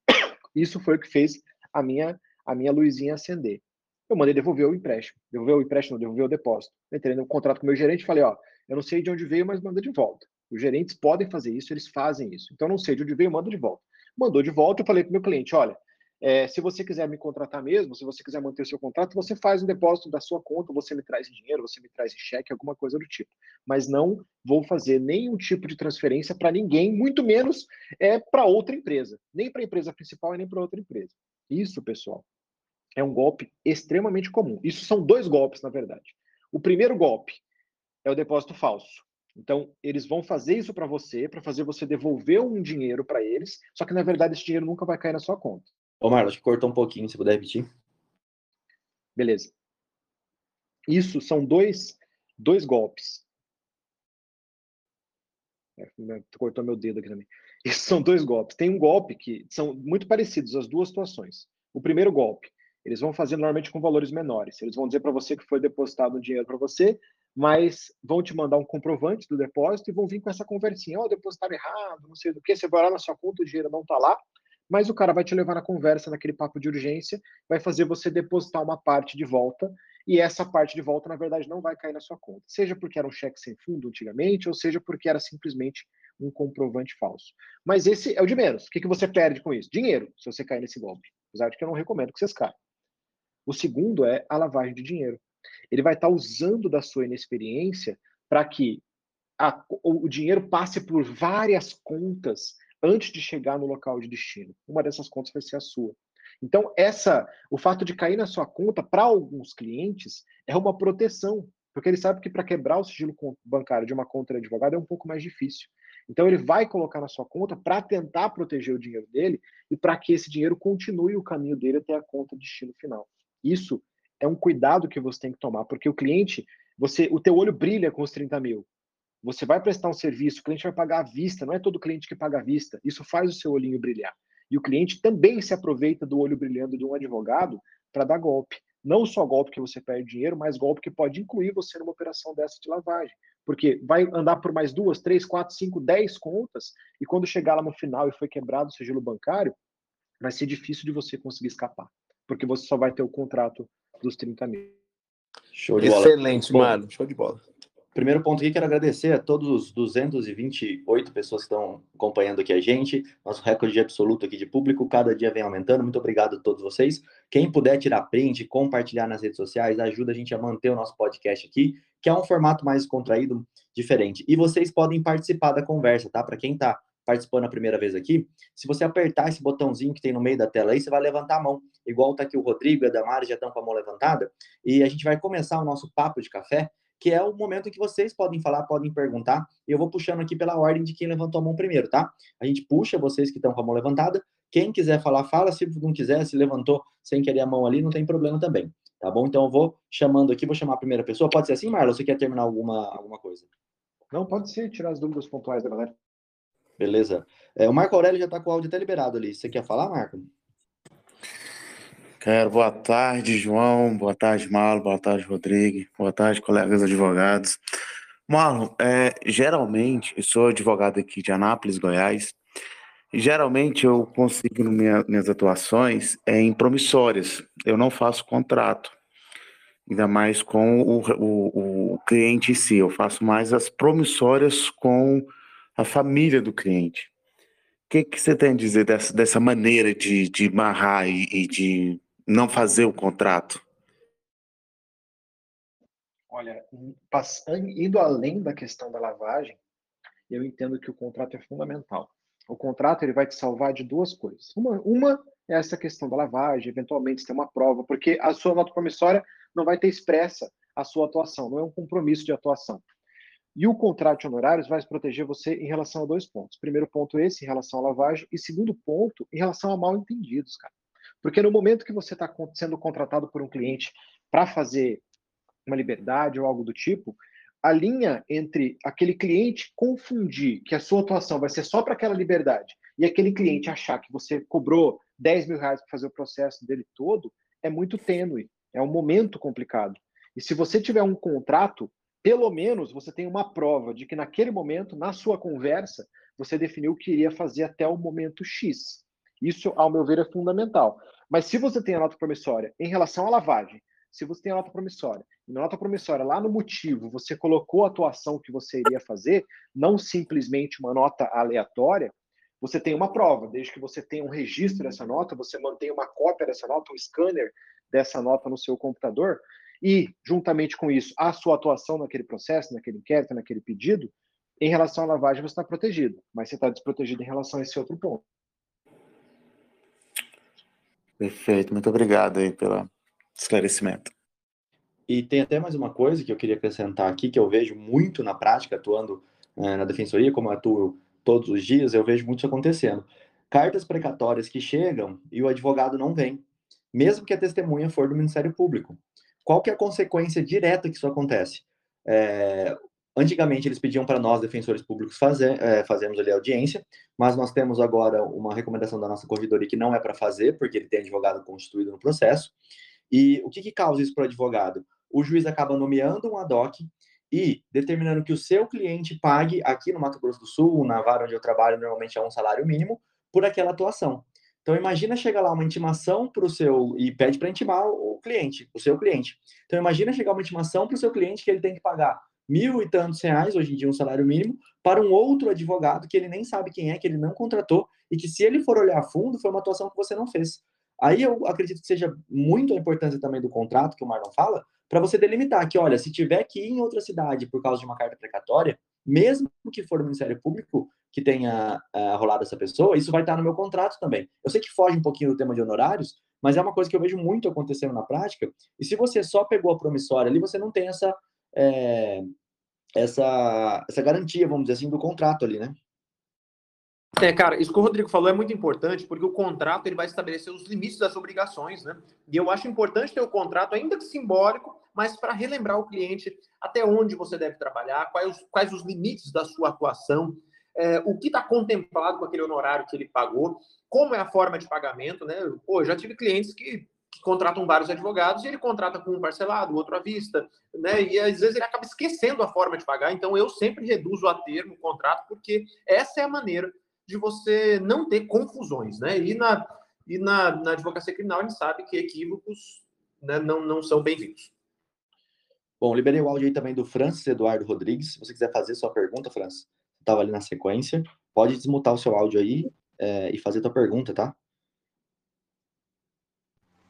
Isso foi o que fez a minha, a minha luzinha acender. Eu mandei devolver o empréstimo. Devolver o empréstimo, devolver o depósito. entrei no contrato com o meu gerente e falei, ó, eu não sei de onde veio, mas manda de volta. Os gerentes podem fazer isso, eles fazem isso. Então, não sei de onde veio, manda de volta. Mandou de volta, eu falei para o meu cliente, olha, é, se você quiser me contratar mesmo, se você quiser manter o seu contrato, você faz um depósito da sua conta, você me traz em dinheiro, você me traz em cheque, alguma coisa do tipo. Mas não vou fazer nenhum tipo de transferência para ninguém, muito menos é, para outra empresa. Nem para a empresa principal e nem para outra empresa. Isso, pessoal, é um golpe extremamente comum. Isso são dois golpes, na verdade. O primeiro golpe é o depósito falso. Então, eles vão fazer isso para você, para fazer você devolver um dinheiro para eles, só que na verdade esse dinheiro nunca vai cair na sua conta. Ô, que cortou um pouquinho, se puder repetir. Beleza. Isso são dois, dois golpes. É, cortou meu dedo aqui também. *laughs* Isso são dois golpes. Tem um golpe que são muito parecidos, as duas situações. O primeiro golpe, eles vão fazer normalmente com valores menores. Eles vão dizer para você que foi depositado um dinheiro para você, mas vão te mandar um comprovante do depósito e vão vir com essa conversinha. Ó, oh, depositaram errado, não sei do que. Você vai lá na sua conta, o dinheiro não está lá mas o cara vai te levar na conversa, naquele papo de urgência, vai fazer você depositar uma parte de volta, e essa parte de volta, na verdade, não vai cair na sua conta. Seja porque era um cheque sem fundo antigamente, ou seja porque era simplesmente um comprovante falso. Mas esse é o de menos. O que, que você perde com isso? Dinheiro, se você cair nesse golpe. Apesar de que eu não recomendo que vocês caiam. O segundo é a lavagem de dinheiro. Ele vai estar usando da sua inexperiência para que a, o dinheiro passe por várias contas antes de chegar no local de destino. Uma dessas contas vai ser a sua. Então, essa, o fato de cair na sua conta, para alguns clientes, é uma proteção, porque ele sabe que para quebrar o sigilo bancário de uma conta de advogado é um pouco mais difícil. Então, ele vai colocar na sua conta para tentar proteger o dinheiro dele e para que esse dinheiro continue o caminho dele até a conta de destino final. Isso é um cuidado que você tem que tomar, porque o cliente, você, o teu olho brilha com os 30 mil, você vai prestar um serviço, o cliente vai pagar à vista, não é todo cliente que paga à vista. Isso faz o seu olhinho brilhar. E o cliente também se aproveita do olho brilhando de um advogado para dar golpe. Não só golpe que você perde dinheiro, mas golpe que pode incluir você numa operação dessa de lavagem. Porque vai andar por mais duas, três, quatro, cinco, dez contas, e quando chegar lá no final e foi quebrado o sigilo bancário, vai ser difícil de você conseguir escapar. Porque você só vai ter o contrato dos 30 mil. Show de bola. Excelente, mano. Show de bola. Primeiro ponto aqui, quero agradecer a todos os 228 pessoas que estão acompanhando aqui a gente. Nosso recorde absoluto aqui de público, cada dia vem aumentando. Muito obrigado a todos vocês. Quem puder tirar print, compartilhar nas redes sociais, ajuda a gente a manter o nosso podcast aqui, que é um formato mais contraído, diferente. E vocês podem participar da conversa, tá? Para quem está participando a primeira vez aqui, se você apertar esse botãozinho que tem no meio da tela aí, você vai levantar a mão. Igual tá aqui o Rodrigo e a Damari já estão com a mão levantada. E a gente vai começar o nosso papo de café que é o momento em que vocês podem falar, podem perguntar. Eu vou puxando aqui pela ordem de quem levantou a mão primeiro, tá? A gente puxa vocês que estão com a mão levantada. Quem quiser falar, fala. Se não quiser, se levantou sem querer a mão ali, não tem problema também. Tá bom? Então eu vou chamando aqui, vou chamar a primeira pessoa. Pode ser assim, Marlon? Você quer terminar alguma, alguma coisa? Não, pode ser, tirar as dúvidas pontuais da galera. Beleza. É, o Marco Aurélio já está com o áudio até liberado ali. Você quer falar, Marco? Quero boa tarde, João. Boa tarde, Malo. Boa tarde, Rodrigo. Boa tarde, colegas advogados. Marlon, é, geralmente, eu sou advogado aqui de Anápolis, Goiás, geralmente eu consigo minha, minhas atuações é, em promissórias, eu não faço contrato, ainda mais com o, o, o cliente em si, eu faço mais as promissórias com a família do cliente. O que, que você tem a dizer dessa, dessa maneira de, de marrar e, e de não fazer o contrato? Olha, indo além da questão da lavagem, eu entendo que o contrato é fundamental. O contrato ele vai te salvar de duas coisas. Uma, uma é essa questão da lavagem, eventualmente ter uma prova, porque a sua nota promissória não vai ter expressa a sua atuação, não é um compromisso de atuação. E o contrato de honorários vai proteger você em relação a dois pontos. Primeiro ponto esse, em relação à lavagem, e segundo ponto, em relação a mal entendidos, cara. Porque no momento que você está sendo contratado por um cliente para fazer uma liberdade ou algo do tipo, a linha entre aquele cliente confundir que a sua atuação vai ser só para aquela liberdade e aquele cliente achar que você cobrou 10 mil reais para fazer o processo dele todo, é muito tênue, é um momento complicado. E se você tiver um contrato, pelo menos você tem uma prova de que naquele momento, na sua conversa, você definiu o que iria fazer até o momento X. Isso, ao meu ver, é fundamental. Mas se você tem a nota promissória em relação à lavagem, se você tem a nota promissória, e na nota promissória, lá no motivo, você colocou a atuação que você iria fazer, não simplesmente uma nota aleatória, você tem uma prova, desde que você tenha um registro dessa nota, você mantém uma cópia dessa nota, um scanner dessa nota no seu computador, e, juntamente com isso, a sua atuação naquele processo, naquele inquérito, naquele pedido, em relação à lavagem você está protegido, mas você está desprotegido em relação a esse outro ponto. Perfeito, muito obrigado aí pelo esclarecimento. E tem até mais uma coisa que eu queria acrescentar aqui, que eu vejo muito na prática, atuando é, na defensoria, como eu atuo todos os dias, eu vejo muito isso acontecendo. Cartas precatórias que chegam e o advogado não vem, mesmo que a testemunha for do Ministério Público. Qual que é a consequência direta que isso acontece? É, antigamente eles pediam para nós, defensores públicos, fazer, é, fazermos ali audiência, mas nós temos agora uma recomendação da nossa corredoria que não é para fazer, porque ele tem advogado constituído no processo. E o que, que causa isso para o advogado? o juiz acaba nomeando um ad hoc e determinando que o seu cliente pague, aqui no Mato Grosso do Sul, na vara onde eu trabalho, normalmente é um salário mínimo, por aquela atuação. Então, imagina chegar lá uma intimação para o seu. e pede para intimar o cliente, o seu cliente. Então, imagina chegar uma intimação para o seu cliente que ele tem que pagar mil e tantos reais, hoje em dia um salário mínimo, para um outro advogado que ele nem sabe quem é, que ele não contratou, e que se ele for olhar a fundo, foi uma atuação que você não fez. Aí eu acredito que seja muito a importância também do contrato, que o Marlon fala, para você delimitar que, olha, se tiver que ir em outra cidade por causa de uma carta precatória, mesmo que for o Ministério Público que tenha uh, rolado essa pessoa, isso vai estar no meu contrato também. Eu sei que foge um pouquinho do tema de honorários, mas é uma coisa que eu vejo muito acontecendo na prática. E se você só pegou a promissória ali, você não tem essa, é, essa, essa garantia, vamos dizer assim, do contrato ali, né? É, cara, isso que o Rodrigo falou é muito importante, porque o contrato ele vai estabelecer os limites das obrigações, né? E eu acho importante ter o contrato, ainda que simbólico, mas para relembrar o cliente até onde você deve trabalhar, quais, quais os limites da sua atuação, é, o que está contemplado com aquele honorário que ele pagou, como é a forma de pagamento, né? Pô, já tive clientes que, que contratam vários advogados e ele contrata com um parcelado, outro à vista, né? E às vezes ele acaba esquecendo a forma de pagar, então eu sempre reduzo a termo o contrato, porque essa é a maneira de você não ter confusões, né? E na, e na, na advocacia criminal a gente sabe que equívocos né, não, não são bem-vindos. Bom, liberei o áudio aí também do Francis Eduardo Rodrigues. Se você quiser fazer sua pergunta, Francis, estava ali na sequência, pode desmutar o seu áudio aí é, e fazer sua pergunta, tá?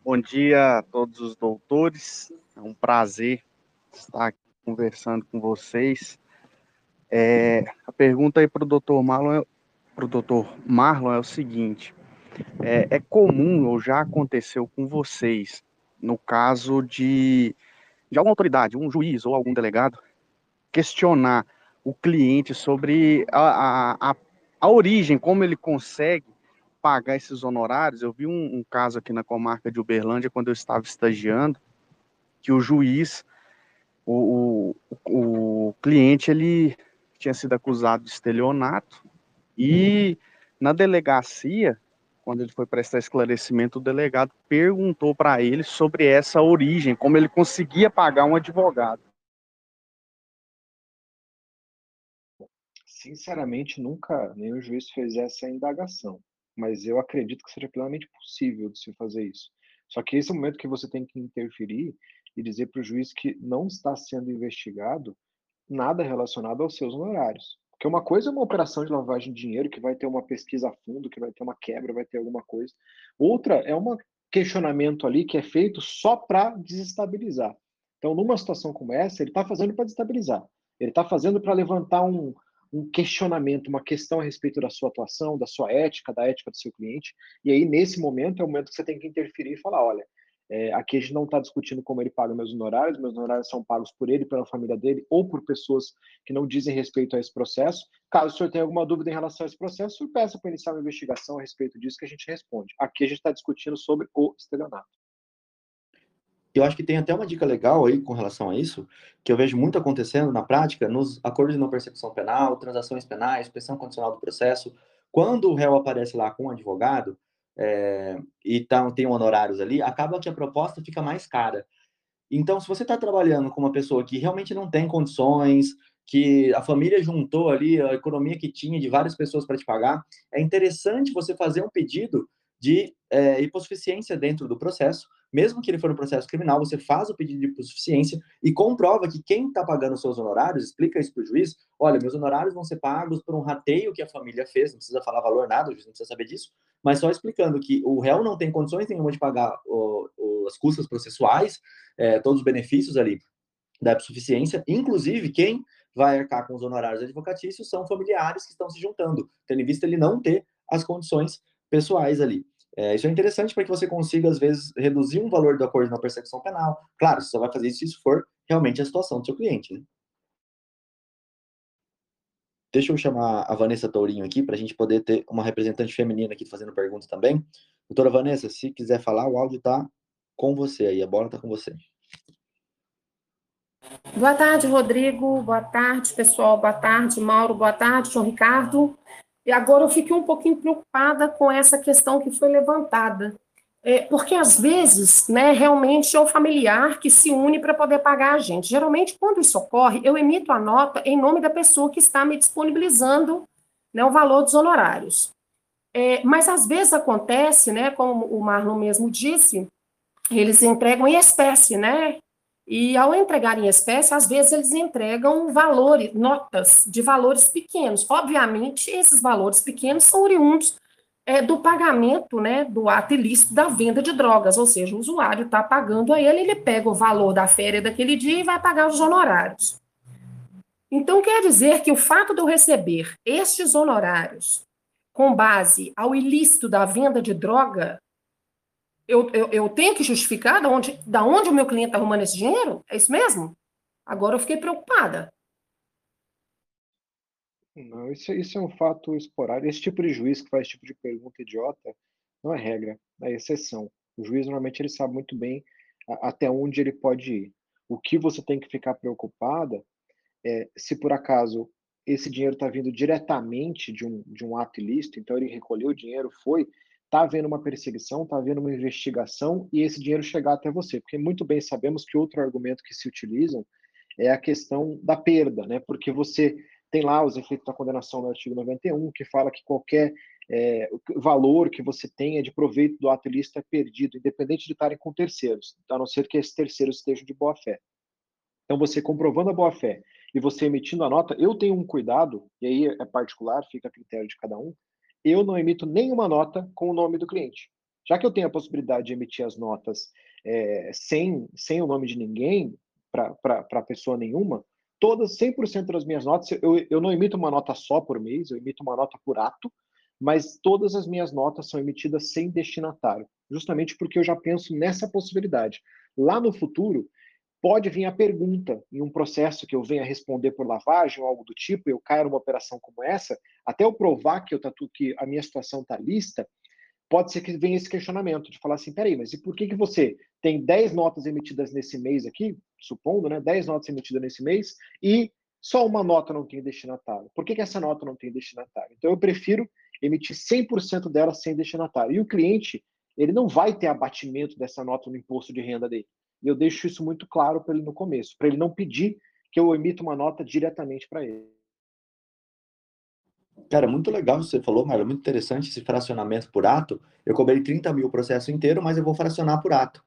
Bom dia a todos os doutores. É um prazer estar aqui conversando com vocês. É, a pergunta aí para o doutor Marlon o doutor Marlon é o seguinte: é, é, comum ou já aconteceu com vocês, no caso de, de alguma autoridade, um juiz ou algum delegado, questionar o cliente sobre a, a, a, a origem, como ele consegue pagar esses honorários. Eu vi um, um, caso aqui na comarca de Uberlândia, quando eu estava estagiando, que o juiz, o, o, o cliente, ele tinha sido acusado de estelionato, e na delegacia, quando ele foi prestar esclarecimento, o delegado perguntou para ele sobre essa origem, como ele conseguia pagar um advogado. Sinceramente, nunca nenhum juiz fez essa indagação, mas eu acredito que seja plenamente possível de se fazer isso. Só que esse é o momento que você tem que interferir e dizer para o juiz que não está sendo investigado nada relacionado aos seus honorários. Porque uma coisa é uma operação de lavagem de dinheiro que vai ter uma pesquisa a fundo, que vai ter uma quebra, vai ter alguma coisa. Outra é um questionamento ali que é feito só para desestabilizar. Então, numa situação como essa, ele está fazendo para desestabilizar. Ele está fazendo para levantar um, um questionamento, uma questão a respeito da sua atuação, da sua ética, da ética do seu cliente. E aí, nesse momento, é o momento que você tem que interferir e falar: olha, é, aqui a gente não está discutindo como ele paga meus honorários, meus honorários são pagos por ele, pela família dele, ou por pessoas que não dizem respeito a esse processo. Caso o senhor tenha alguma dúvida em relação a esse processo, o senhor peça para iniciar uma investigação a respeito disso que a gente responde. Aqui a gente está discutindo sobre o estelionato. Eu acho que tem até uma dica legal aí com relação a isso, que eu vejo muito acontecendo na prática, nos acordos de não persecução penal, transações penais, pressão condicional do processo. Quando o réu aparece lá com um advogado, é, e tá, tem honorários ali, acaba que a proposta fica mais cara. Então, se você está trabalhando com uma pessoa que realmente não tem condições, que a família juntou ali a economia que tinha de várias pessoas para te pagar, é interessante você fazer um pedido de é, hipossuficiência dentro do processo, mesmo que ele for um processo criminal, você faz o pedido de hipossuficiência e comprova que quem está pagando os seus honorários, explica isso para o juiz, olha, meus honorários vão ser pagos por um rateio que a família fez, não precisa falar valor nada, o juiz não precisa saber disso, mas só explicando que o réu não tem condições nenhuma de pagar o, o, as custas processuais, é, todos os benefícios ali da hipossuficiência, inclusive quem vai arcar com os honorários advocatícios são familiares que estão se juntando, tendo em vista ele não ter as condições pessoais ali. É, isso é interessante para que você consiga, às vezes, reduzir um valor do acordo na persecução penal. Claro, você só vai fazer isso se isso for realmente a situação do seu cliente. Né? Deixa eu chamar a Vanessa Tourinho aqui para a gente poder ter uma representante feminina aqui fazendo perguntas também. Doutora Vanessa, se quiser falar, o áudio está com você aí, a bola está com você. Boa tarde, Rodrigo. Boa tarde, pessoal. Boa tarde, Mauro. Boa tarde, João Ricardo. E agora eu fiquei um pouquinho preocupada com essa questão que foi levantada. É, porque às vezes, né, realmente é o familiar que se une para poder pagar a gente. Geralmente, quando isso ocorre, eu emito a nota em nome da pessoa que está me disponibilizando né, o valor dos honorários. É, mas às vezes acontece, né, como o Marlon mesmo disse, eles entregam em espécie, né? E ao entregar em espécie, às vezes eles entregam valores, notas de valores pequenos. Obviamente, esses valores pequenos são oriundos é, do pagamento né, do ato ilícito da venda de drogas, ou seja, o usuário está pagando a ele, ele pega o valor da férias daquele dia e vai pagar os honorários. Então, quer dizer que o fato de eu receber estes honorários com base ao ilícito da venda de droga eu, eu, eu tenho que justificar da onde, da onde o meu cliente está arrumando esse dinheiro? É isso mesmo? Agora eu fiquei preocupada. Não, isso, isso é um fato esporádico. Esse tipo de juiz que faz esse tipo de pergunta idiota não é regra, é exceção. O juiz normalmente ele sabe muito bem até onde ele pode ir. O que você tem que ficar preocupada é se por acaso esse dinheiro está vindo diretamente de um, de um ato ilícito, então ele recolheu o dinheiro, foi, está havendo uma perseguição, está havendo uma investigação e esse dinheiro chegar até você. Porque muito bem sabemos que outro argumento que se utilizam é a questão da perda, né? Porque você tem lá os efeitos da condenação no artigo 91, que fala que qualquer é, valor que você tenha de proveito do ato ilícito é perdido, independente de estarem com terceiros, a não ser que esses terceiros estejam de boa fé. Então, você comprovando a boa fé e você emitindo a nota, eu tenho um cuidado, e aí é particular, fica a critério de cada um, eu não emito nenhuma nota com o nome do cliente. Já que eu tenho a possibilidade de emitir as notas é, sem, sem o nome de ninguém, para pessoa nenhuma, todas, 100% das minhas notas, eu, eu não emito uma nota só por mês, eu emito uma nota por ato, mas todas as minhas notas são emitidas sem destinatário, justamente porque eu já penso nessa possibilidade. Lá no futuro, pode vir a pergunta em um processo que eu venha responder por lavagem ou algo do tipo, eu caio numa operação como essa, até eu provar que, eu tá, que a minha situação está lista, pode ser que venha esse questionamento de falar assim, peraí, mas e por que, que você tem 10 notas emitidas nesse mês aqui, supondo, né, 10 notas emitidas nesse mês, e só uma nota não tem destinatário? Por que, que essa nota não tem destinatário? Então eu prefiro emitir 100% dela sem destinatário. E o cliente, ele não vai ter abatimento dessa nota no imposto de renda dele. E eu deixo isso muito claro para ele no começo, para ele não pedir que eu emita uma nota diretamente para ele. Cara, muito legal você falou, Marlon, muito interessante esse fracionamento por ato. Eu cobrei 30 mil o processo inteiro, mas eu vou fracionar por ato.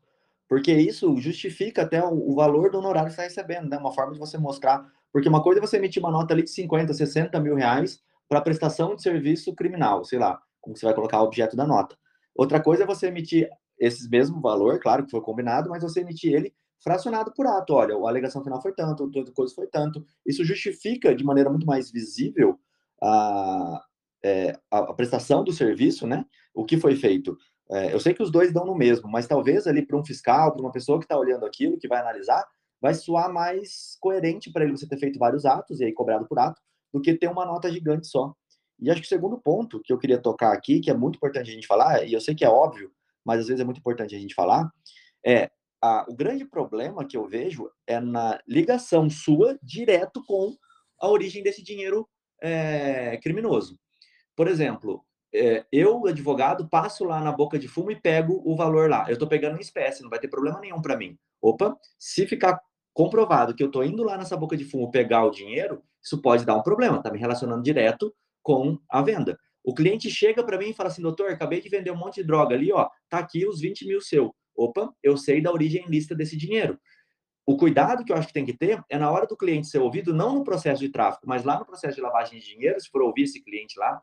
Porque isso justifica até o valor do honorário que você está recebendo, né? Uma forma de você mostrar. Porque uma coisa é você emitir uma nota ali de 50, 60 mil reais para prestação de serviço criminal, sei lá, como você vai colocar o objeto da nota. Outra coisa é você emitir esse mesmo valor, claro que foi combinado, mas você emitir ele fracionado por ato. Olha, a alegação final foi tanto, toda coisa foi tanto. Isso justifica de maneira muito mais visível a, é, a, prestação do serviço, né? O que foi feito. É, eu sei que os dois dão no mesmo, mas talvez ali para um fiscal, para uma pessoa que está olhando aquilo, que vai analisar, vai soar mais coerente para ele você ter feito vários atos e aí cobrado por ato, do que ter uma nota gigante só. E acho que o segundo ponto que eu queria tocar aqui, que é muito importante a gente falar, e eu sei que é óbvio, mas às vezes é muito importante a gente falar, é a, o grande problema que eu vejo é na ligação sua direto com a origem desse dinheiro é, criminoso. Por exemplo, é, eu, advogado, passo lá na boca de fumo e pego o valor lá. Eu estou pegando em espécie, não vai ter problema nenhum para mim. Opa, se ficar comprovado que eu estou indo lá nessa boca de fumo pegar o dinheiro, isso pode dar um problema, está me relacionando direto com a venda. O cliente chega para mim e fala assim, doutor, acabei de vender um monte de droga ali, ó, tá aqui os 20 mil seu. Opa, eu sei da origem lista desse dinheiro. O cuidado que eu acho que tem que ter é na hora do cliente ser ouvido, não no processo de tráfico, mas lá no processo de lavagem de dinheiro, se for ouvir esse cliente lá,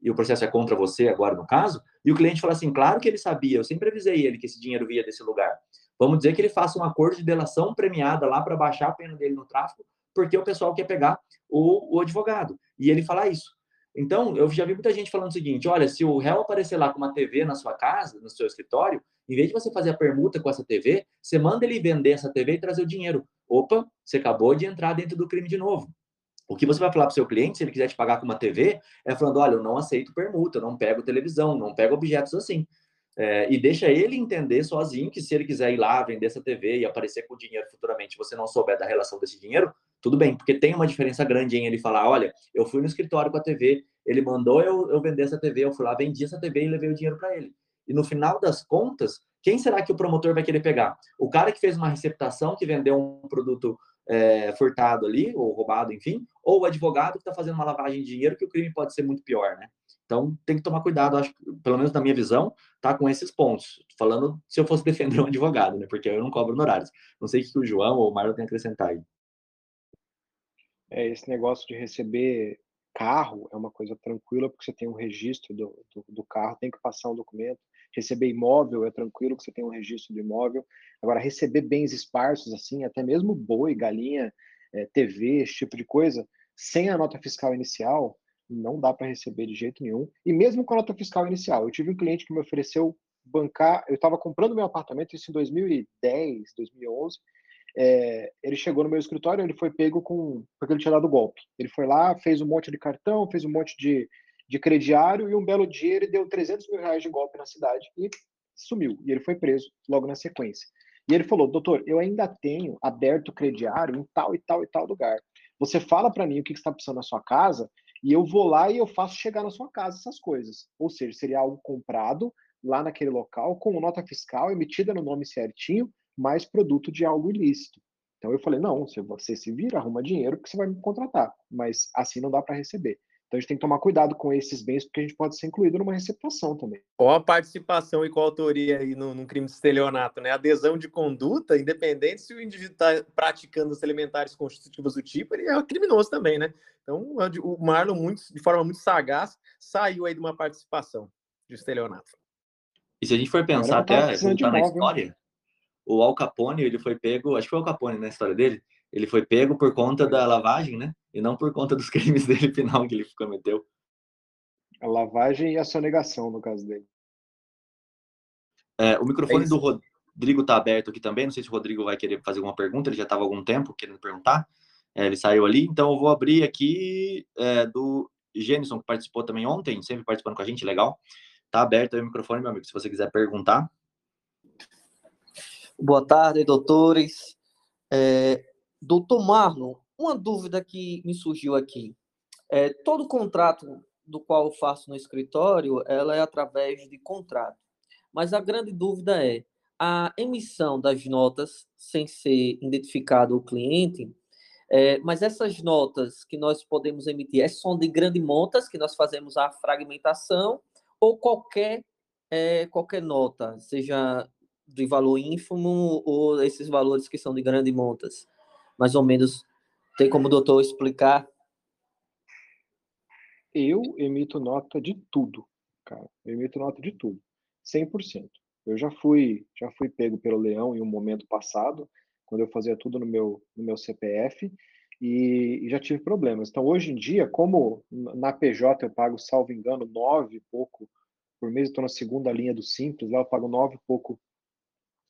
e o processo é contra você agora no caso, e o cliente fala assim, claro que ele sabia, eu sempre avisei ele que esse dinheiro via desse lugar. Vamos dizer que ele faça um acordo de delação premiada lá para baixar a pena dele no tráfico, porque o pessoal quer pegar o, o advogado. E ele fala isso. Então, eu já vi muita gente falando o seguinte: olha, se o réu aparecer lá com uma TV na sua casa, no seu escritório, em vez de você fazer a permuta com essa TV, você manda ele vender essa TV e trazer o dinheiro. Opa, você acabou de entrar dentro do crime de novo. O que você vai falar para o seu cliente, se ele quiser te pagar com uma TV, é falando: olha, eu não aceito permuta, não pego televisão, não pego objetos assim. É, e deixa ele entender sozinho que se ele quiser ir lá vender essa TV e aparecer com dinheiro futuramente, você não souber da relação desse dinheiro, tudo bem, porque tem uma diferença grande em ele falar: olha, eu fui no escritório com a TV, ele mandou eu, eu vender essa TV, eu fui lá, vendi essa TV e levei o dinheiro para ele. E no final das contas, quem será que o promotor vai querer pegar? O cara que fez uma receptação, que vendeu um produto é, furtado ali, ou roubado, enfim, ou o advogado que está fazendo uma lavagem de dinheiro, que o crime pode ser muito pior, né? Então, tem que tomar cuidado, acho, pelo menos na minha visão, tá com esses pontos. Falando se eu fosse *laughs* defender um advogado, né? Porque eu não cobro honorários. Não sei o que o João ou o Marlon tem a acrescentar aí. É, esse negócio de receber carro é uma coisa tranquila, porque você tem um registro do, do, do, carro, tem que passar um documento. Receber imóvel é tranquilo, porque você tem um registro do imóvel. Agora, receber bens esparsos, assim, até mesmo boi, galinha, é, TV, esse tipo de coisa, sem a nota fiscal inicial, não dá para receber de jeito nenhum. E mesmo com a nota fiscal inicial, eu tive um cliente que me ofereceu bancar, eu estava comprando meu apartamento, isso em 2010, 2011, é, ele chegou no meu escritório, ele foi pego com. porque ele tinha dado golpe. Ele foi lá, fez um monte de cartão, fez um monte de, de crediário e um belo dia ele deu 300 mil reais de golpe na cidade e sumiu. E ele foi preso logo na sequência. E ele falou: Doutor, eu ainda tenho aberto crediário em tal e tal e tal lugar. Você fala para mim o que está precisando na sua casa e eu vou lá e eu faço chegar na sua casa essas coisas. Ou seja, seria algo comprado lá naquele local com nota fiscal emitida no nome certinho mais produto de algo ilícito. Então eu falei, não, você se vira, arruma dinheiro porque você vai me contratar, mas assim não dá para receber. Então a gente tem que tomar cuidado com esses bens, porque a gente pode ser incluído numa receptação também. Qual a participação e qual a autoria aí no, no crime de estelionato, né? Adesão de conduta, independente se o indivíduo está praticando os elementares constitutivos do tipo, ele é criminoso também, né? Então o Marlon, muito, de forma muito sagaz, saiu aí de uma participação de estelionato. E se a gente for pensar até voltar na história, o Al Capone, ele foi pego, acho que foi o Al Capone na história dele, ele foi pego por conta da lavagem, né? E não por conta dos *laughs* crimes dele final que ele cometeu. A lavagem e a sonegação, no caso dele. É, o microfone é do Rodrigo está aberto aqui também. Não sei se o Rodrigo vai querer fazer alguma pergunta. Ele já estava há algum tempo querendo perguntar. É, ele saiu ali. Então, eu vou abrir aqui é, do Gênison, que participou também ontem, sempre participando com a gente. Legal. Está aberto aí o microfone, meu amigo, se você quiser perguntar. Boa tarde, doutores. É, doutor Marlon, uma dúvida que me surgiu aqui. É, todo contrato do qual eu faço no escritório, ela é através de contrato. Mas a grande dúvida é, a emissão das notas, sem ser identificado o cliente, É, mas essas notas que nós podemos emitir, é são de grande montas, que nós fazemos a fragmentação, ou qualquer, é, qualquer nota, seja de valor ínfimo ou esses valores que são de grande montas? Mais ou menos, tem como o doutor explicar? Eu emito nota de tudo, cara. Eu emito nota de tudo, 100%. Eu já fui, já fui pego pelo leão em um momento passado, quando eu fazia tudo no meu, no meu CPF, e, e já tive problemas. Então, hoje em dia, como na PJ eu pago, salvo engano, nove e pouco por mês, estou na segunda linha do Simples, lá eu pago nove e pouco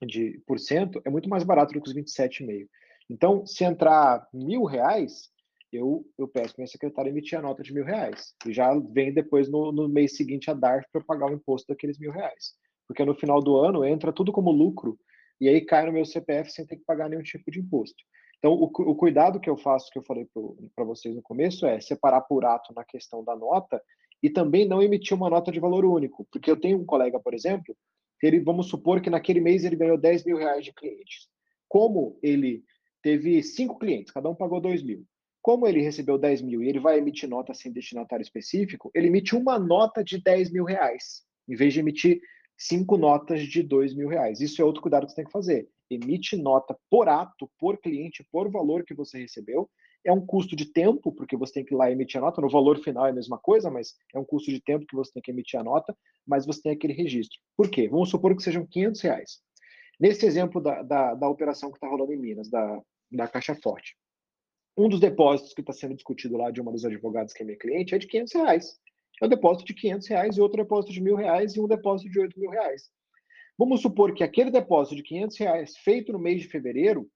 de por cento, é muito mais barato do que os 27,5. Então, se entrar mil reais, eu, eu peço para minha secretária emitir a nota de mil reais. E já vem depois no, no mês seguinte a DARF para pagar o imposto daqueles mil reais. Porque no final do ano entra tudo como lucro e aí cai no meu CPF sem ter que pagar nenhum tipo de imposto. Então, o, o cuidado que eu faço, que eu falei para vocês no começo, é separar por ato na questão da nota e também não emitir uma nota de valor único. Porque eu tenho um colega, por exemplo, ele, vamos supor que naquele mês ele ganhou 10 mil reais de clientes. Como ele teve cinco clientes, cada um pagou 2 mil. Como ele recebeu 10 mil e ele vai emitir nota sem destinatário específico, ele emite uma nota de 10 mil reais, em vez de emitir cinco notas de 2 mil reais. Isso é outro cuidado que você tem que fazer emite nota por ato, por cliente, por valor que você recebeu. É um custo de tempo, porque você tem que ir lá emitir a nota. No valor final é a mesma coisa, mas é um custo de tempo que você tem que emitir a nota, mas você tem aquele registro. Por quê? Vamos supor que sejam 500 reais. Nesse exemplo da, da, da operação que está rolando em Minas, da, da Caixa Forte, um dos depósitos que está sendo discutido lá de uma dos advogados que é minha cliente é de 500 reais. É um depósito de 500 reais e outro depósito de mil reais e um depósito de 8 mil reais. Vamos supor que aquele depósito de 500 reais feito no mês de fevereiro,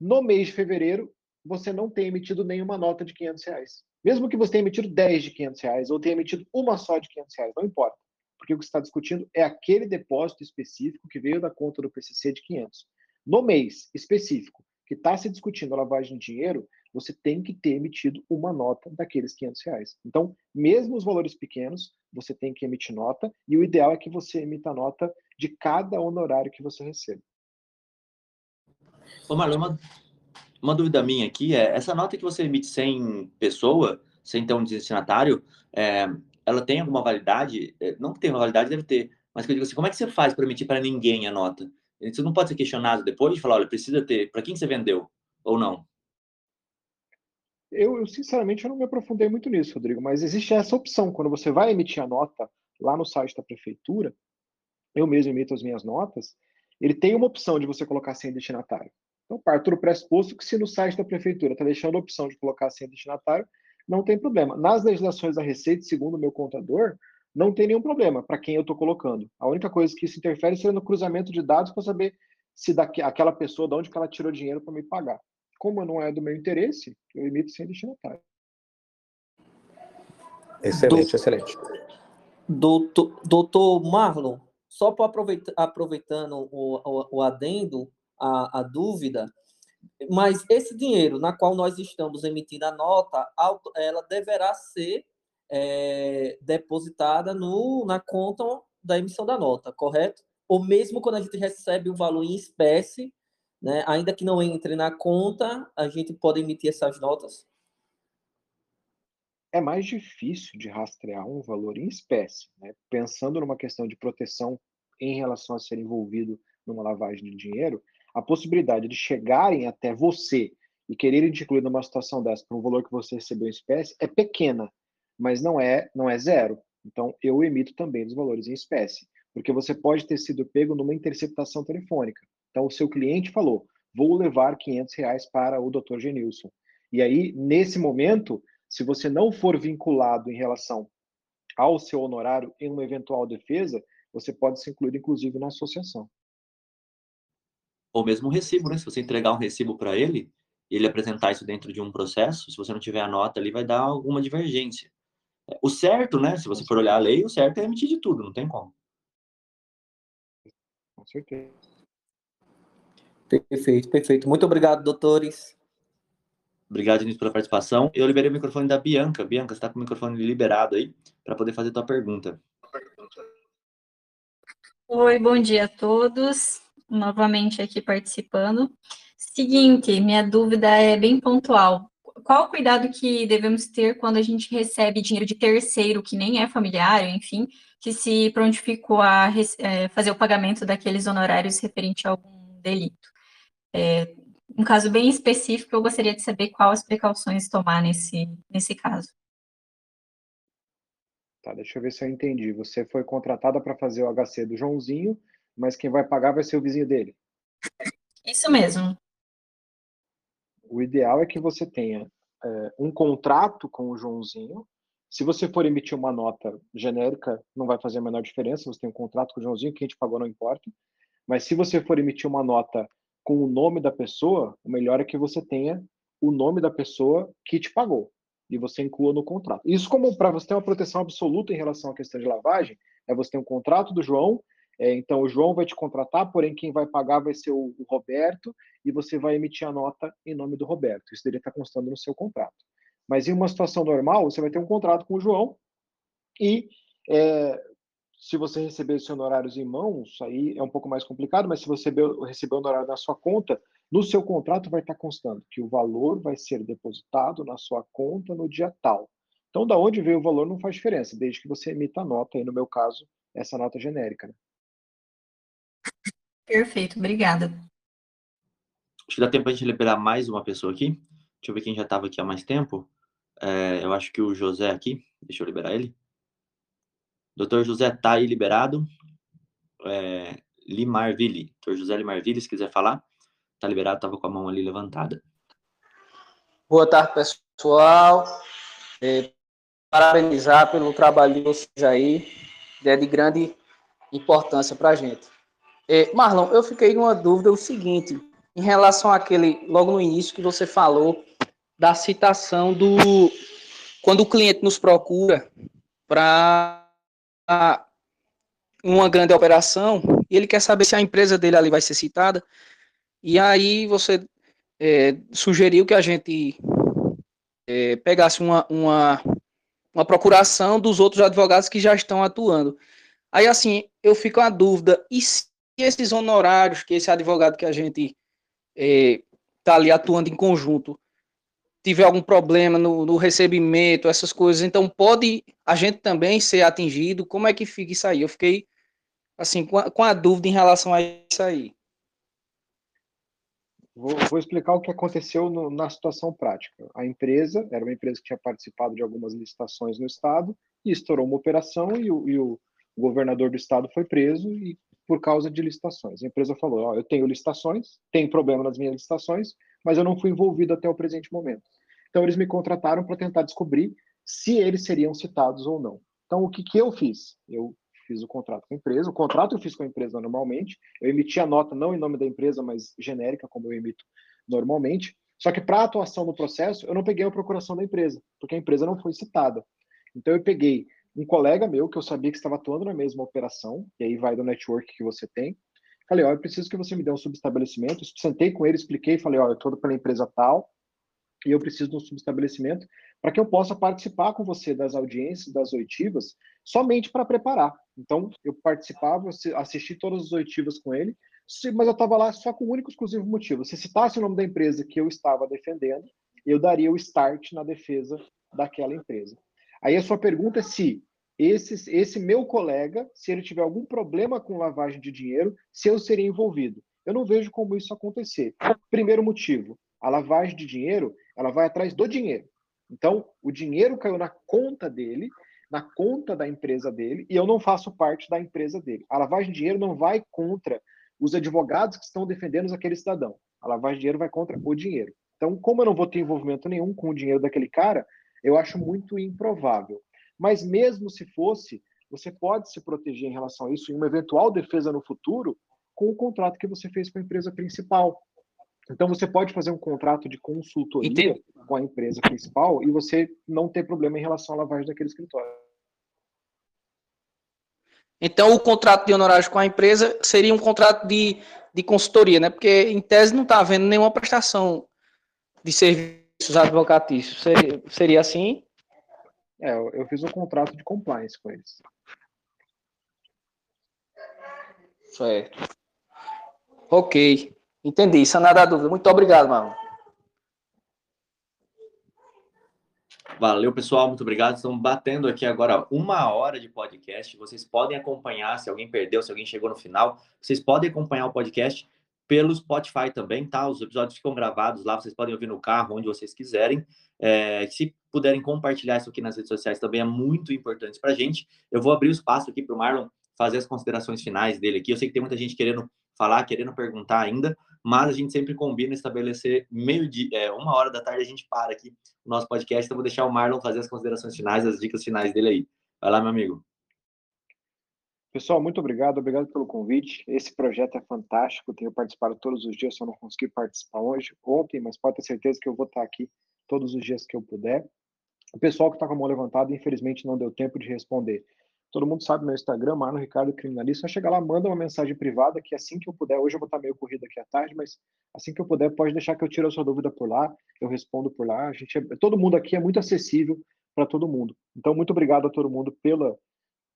no mês de fevereiro, você não tenha emitido nenhuma nota de 500 reais. Mesmo que você tenha emitido 10 de 500 reais ou tenha emitido uma só de 500 reais, não importa. Porque o que você está discutindo é aquele depósito específico que veio da conta do PCC de 500. No mês específico que está se discutindo a lavagem de dinheiro, você tem que ter emitido uma nota daqueles 500 reais. Então, mesmo os valores pequenos, você tem que emitir nota, e o ideal é que você emita nota de cada honorário que você recebe. Ô Marlon, uma, uma dúvida minha aqui é, essa nota que você emite sem pessoa, sem ter um destinatário, é, ela tem alguma validade? É, não que tenha uma validade, deve ter, mas que eu digo assim, como é que você faz para emitir para ninguém a nota? Isso não pode ser questionado depois de falar, olha, precisa ter, para quem você vendeu, ou não? Eu, eu, sinceramente, eu não me aprofundei muito nisso, Rodrigo, mas existe essa opção. Quando você vai emitir a nota lá no site da prefeitura, eu mesmo emito as minhas notas, ele tem uma opção de você colocar sem destinatário. Então, parto do pressuposto que se no site da prefeitura está deixando a opção de colocar sem destinatário, não tem problema. Nas legislações da Receita, segundo o meu contador, não tem nenhum problema para quem eu estou colocando. A única coisa que isso interfere seria no cruzamento de dados para saber se daqui, aquela pessoa, de onde que ela tirou dinheiro para me pagar. Como não é do meu interesse, eu emito sem destinatário. Excelente, do, excelente. Doutor, doutor Marlon, só para aproveitar, aproveitando o, o, o adendo, a, a dúvida, mas esse dinheiro na qual nós estamos emitindo a nota, ela deverá ser é, depositada no, na conta da emissão da nota, correto? Ou mesmo quando a gente recebe o valor em espécie, né? Ainda que não entre na conta, a gente pode emitir essas notas? É mais difícil de rastrear um valor em espécie, né? pensando numa questão de proteção em relação a ser envolvido numa lavagem de dinheiro, a possibilidade de chegarem até você e quererem te incluir numa situação dessa por um valor que você recebeu em espécie é pequena, mas não é não é zero. Então eu emito também os valores em espécie, porque você pode ter sido pego numa interceptação telefônica. Então, o seu cliente falou: vou levar 500 reais para o Dr. Genilson. E aí, nesse momento, se você não for vinculado em relação ao seu honorário em uma eventual defesa, você pode ser incluído, inclusive, na associação. Ou mesmo um recibo, né? Se você entregar um recibo para ele, ele apresentar isso dentro de um processo, se você não tiver a nota ali, vai dar alguma divergência. O certo, né? Se você for olhar a lei, o certo é emitir de tudo, não tem como. Com certeza. Perfeito, perfeito. Muito obrigado, doutores. Obrigado, Denise, pela participação. Eu liberei o microfone da Bianca. Bianca, você está com o microfone liberado aí para poder fazer a tua pergunta. Oi, bom dia a todos. Novamente aqui participando. Seguinte, minha dúvida é bem pontual. Qual o cuidado que devemos ter quando a gente recebe dinheiro de terceiro, que nem é familiar, enfim, que se prontificou a é, fazer o pagamento daqueles honorários referente a algum delito? É, um caso bem específico, eu gostaria de saber quais as precauções tomar nesse, nesse caso. Tá, deixa eu ver se eu entendi. Você foi contratada para fazer o HC do Joãozinho, mas quem vai pagar vai ser o vizinho dele. Isso mesmo. O ideal é que você tenha é, um contrato com o Joãozinho. Se você for emitir uma nota genérica, não vai fazer a menor diferença. Você tem um contrato com o Joãozinho, quem te pagou não importa. Mas se você for emitir uma nota com o nome da pessoa, o melhor é que você tenha o nome da pessoa que te pagou e você inclua no contrato. Isso como para você ter uma proteção absoluta em relação à questão de lavagem, é você ter um contrato do João, é, então o João vai te contratar, porém quem vai pagar vai ser o, o, Roberto e você vai emitir a nota em nome do Roberto. Isso deveria estar constando no seu contrato. Mas em uma situação normal, você vai ter um contrato com o João e é, se você receber esses honorários em mãos, aí é um pouco mais complicado, mas se você receber o honorário na sua conta, no seu contrato vai estar constando que o valor vai ser depositado na sua conta no dia tal. Então, da onde veio o valor não faz diferença, desde que você emita a nota, aí no meu caso, essa nota genérica. Né? Perfeito, obrigada. Acho que dá tempo para a gente liberar mais uma pessoa aqui. Deixa eu ver quem já estava aqui há mais tempo. É, eu acho que o José aqui, deixa eu liberar ele. Doutor José está aí liberado. É, Limarville. Doutor José Limarville, se quiser falar, está liberado, estava com a mão ali levantada. Boa tarde, pessoal. É, parabenizar pelo trabalho de vocês aí, é de grande importância para a gente. É, Marlon, eu fiquei numa dúvida o seguinte, em relação àquele, logo no início, que você falou da citação do. Quando o cliente nos procura para uma grande operação e ele quer saber se a empresa dele ali vai ser citada. E aí você é, sugeriu que a gente é, pegasse uma, uma, uma procuração dos outros advogados que já estão atuando. Aí, assim, eu fico a dúvida, e se esses honorários que esse advogado que a gente está é, ali atuando em conjunto tiver algum problema no, no, recebimento, essas coisas, então pode a gente também ser atingido? Como é que fica isso aí? Eu fiquei, assim, com a, com a dúvida em relação a isso aí. Vou, vou explicar o que aconteceu no, na situação prática. A empresa, era uma empresa que tinha participado de algumas licitações no Estado, e estourou uma operação e o, e o governador do Estado foi preso e por causa de licitações. A empresa falou, eu tenho licitações, tem problema nas minhas licitações, mas eu não fui envolvido até o presente momento. Então, eles me contrataram para tentar descobrir se eles seriam citados ou não. Então, o que, que eu fiz? Eu fiz o contrato com a empresa. O contrato eu fiz com a empresa normalmente. Eu emiti a nota não em nome da empresa, mas genérica, como eu emito normalmente. Só que para atuação no processo, eu não peguei a procuração da empresa, porque a empresa não foi citada. Então, eu peguei um colega meu que eu sabia que estava atuando na mesma operação, e aí vai do network que você tem, Falei, ó, eu preciso que você me dê um subestabelecimento. Sentei com ele, expliquei, falei, ó, eu estou pela empresa tal e eu preciso de um subestabelecimento para que eu possa participar com você das audiências, das oitivas, somente para preparar. Então, eu participava, assisti todas as oitivas com ele, mas eu estava lá só com o único exclusivo motivo. Se citasse o nome da empresa que eu estava defendendo, eu daria o start na defesa daquela empresa. Aí a sua pergunta é se esse, esse meu colega, se ele tiver algum problema com lavagem de dinheiro, se eu seria envolvido. Eu não vejo como isso acontecer. Primeiro motivo, a lavagem de dinheiro, ela vai atrás do dinheiro. Então, o dinheiro caiu na conta dele, na conta da empresa dele, e eu não faço parte da empresa dele. A lavagem de dinheiro não vai contra os advogados que estão defendendo aquele cidadão. A lavagem de dinheiro vai contra o dinheiro. Então, como eu não vou ter envolvimento nenhum com o dinheiro daquele cara, eu acho muito improvável. Mas mesmo se fosse, você pode se proteger em relação a isso em uma eventual defesa no futuro com o contrato que você fez com a empresa principal. Então você pode fazer um contrato de consultoria Entendi. com a empresa principal e você não ter problema em relação à lavagem daquele escritório. Então o contrato de honorários com a empresa seria um contrato de, de consultoria, né? Porque em tese não está havendo nenhuma prestação de serviços advocatícios. Seria, seria assim? É, eu fiz um contrato de compliance com eles. Certo. Ok. Entendi, sanada a dúvida. Muito obrigado, Marlon. Valeu, pessoal. Muito obrigado. Estamos batendo aqui agora uma hora de podcast. Vocês podem acompanhar, se alguém perdeu, se alguém chegou no final, vocês podem acompanhar o podcast pelo Spotify também, tá? Os episódios ficam gravados lá, vocês podem ouvir no carro, onde vocês quiserem. É, se puderem compartilhar isso aqui nas redes sociais também é muito importante para a gente. Eu vou abrir o espaço aqui para o Marlon fazer as considerações finais dele aqui. Eu sei que tem muita gente querendo falar, querendo perguntar ainda, mas a gente sempre combina estabelecer meio dia, é, uma hora da tarde a gente para aqui o nosso podcast. Então vou deixar o Marlon fazer as considerações finais, as dicas finais dele aí. Vai lá, meu amigo. Pessoal, muito obrigado, obrigado pelo convite. Esse projeto é fantástico, tenho participado todos os dias, só não consegui participar hoje, ontem, mas pode ter certeza que eu vou estar aqui todos os dias que eu puder. O pessoal que está com a mão levantada, infelizmente, não deu tempo de responder. Todo mundo sabe meu Instagram, Marno Ricardo Criminalista. Chega lá, manda uma mensagem privada que assim que eu puder, hoje eu vou estar meio corrido aqui à tarde, mas assim que eu puder, pode deixar que eu tire a sua dúvida por lá, eu respondo por lá. A gente é, todo mundo aqui é muito acessível para todo mundo. Então, muito obrigado a todo mundo pela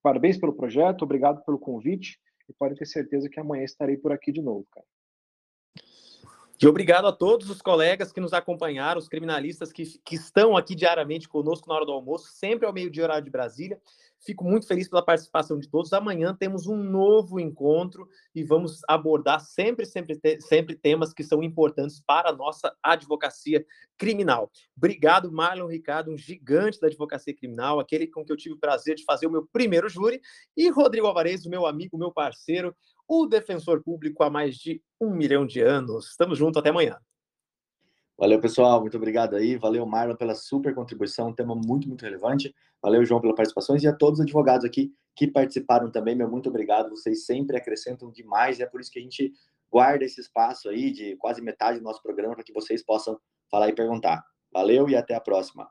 parabéns pelo projeto, obrigado pelo convite e podem ter certeza que amanhã estarei por aqui de novo, cara. E obrigado a todos os colegas que nos acompanharam, os criminalistas que, que estão aqui diariamente conosco na hora do almoço, sempre ao meio-dia, horário de Brasília. Fico muito feliz pela participação de todos. Amanhã temos um novo encontro e vamos abordar sempre, sempre, sempre temas que são importantes para a nossa advocacia criminal. Obrigado, Marlon Ricardo, um gigante da advocacia criminal, aquele com que eu tive o prazer de fazer o meu primeiro júri, e Rodrigo Alvarez, meu amigo, meu parceiro, o defensor público há mais de um milhão de anos. Estamos juntos, até amanhã. Valeu, pessoal. Muito obrigado aí. Valeu, Marlon, pela super contribuição. Um tema muito, muito relevante. Valeu, João, pela participação. E a todos os advogados aqui que participaram também. Meu muito obrigado. Vocês sempre acrescentam demais. E é por isso que a gente guarda esse espaço aí de quase metade do nosso programa para que vocês possam falar e perguntar. Valeu e até a próxima.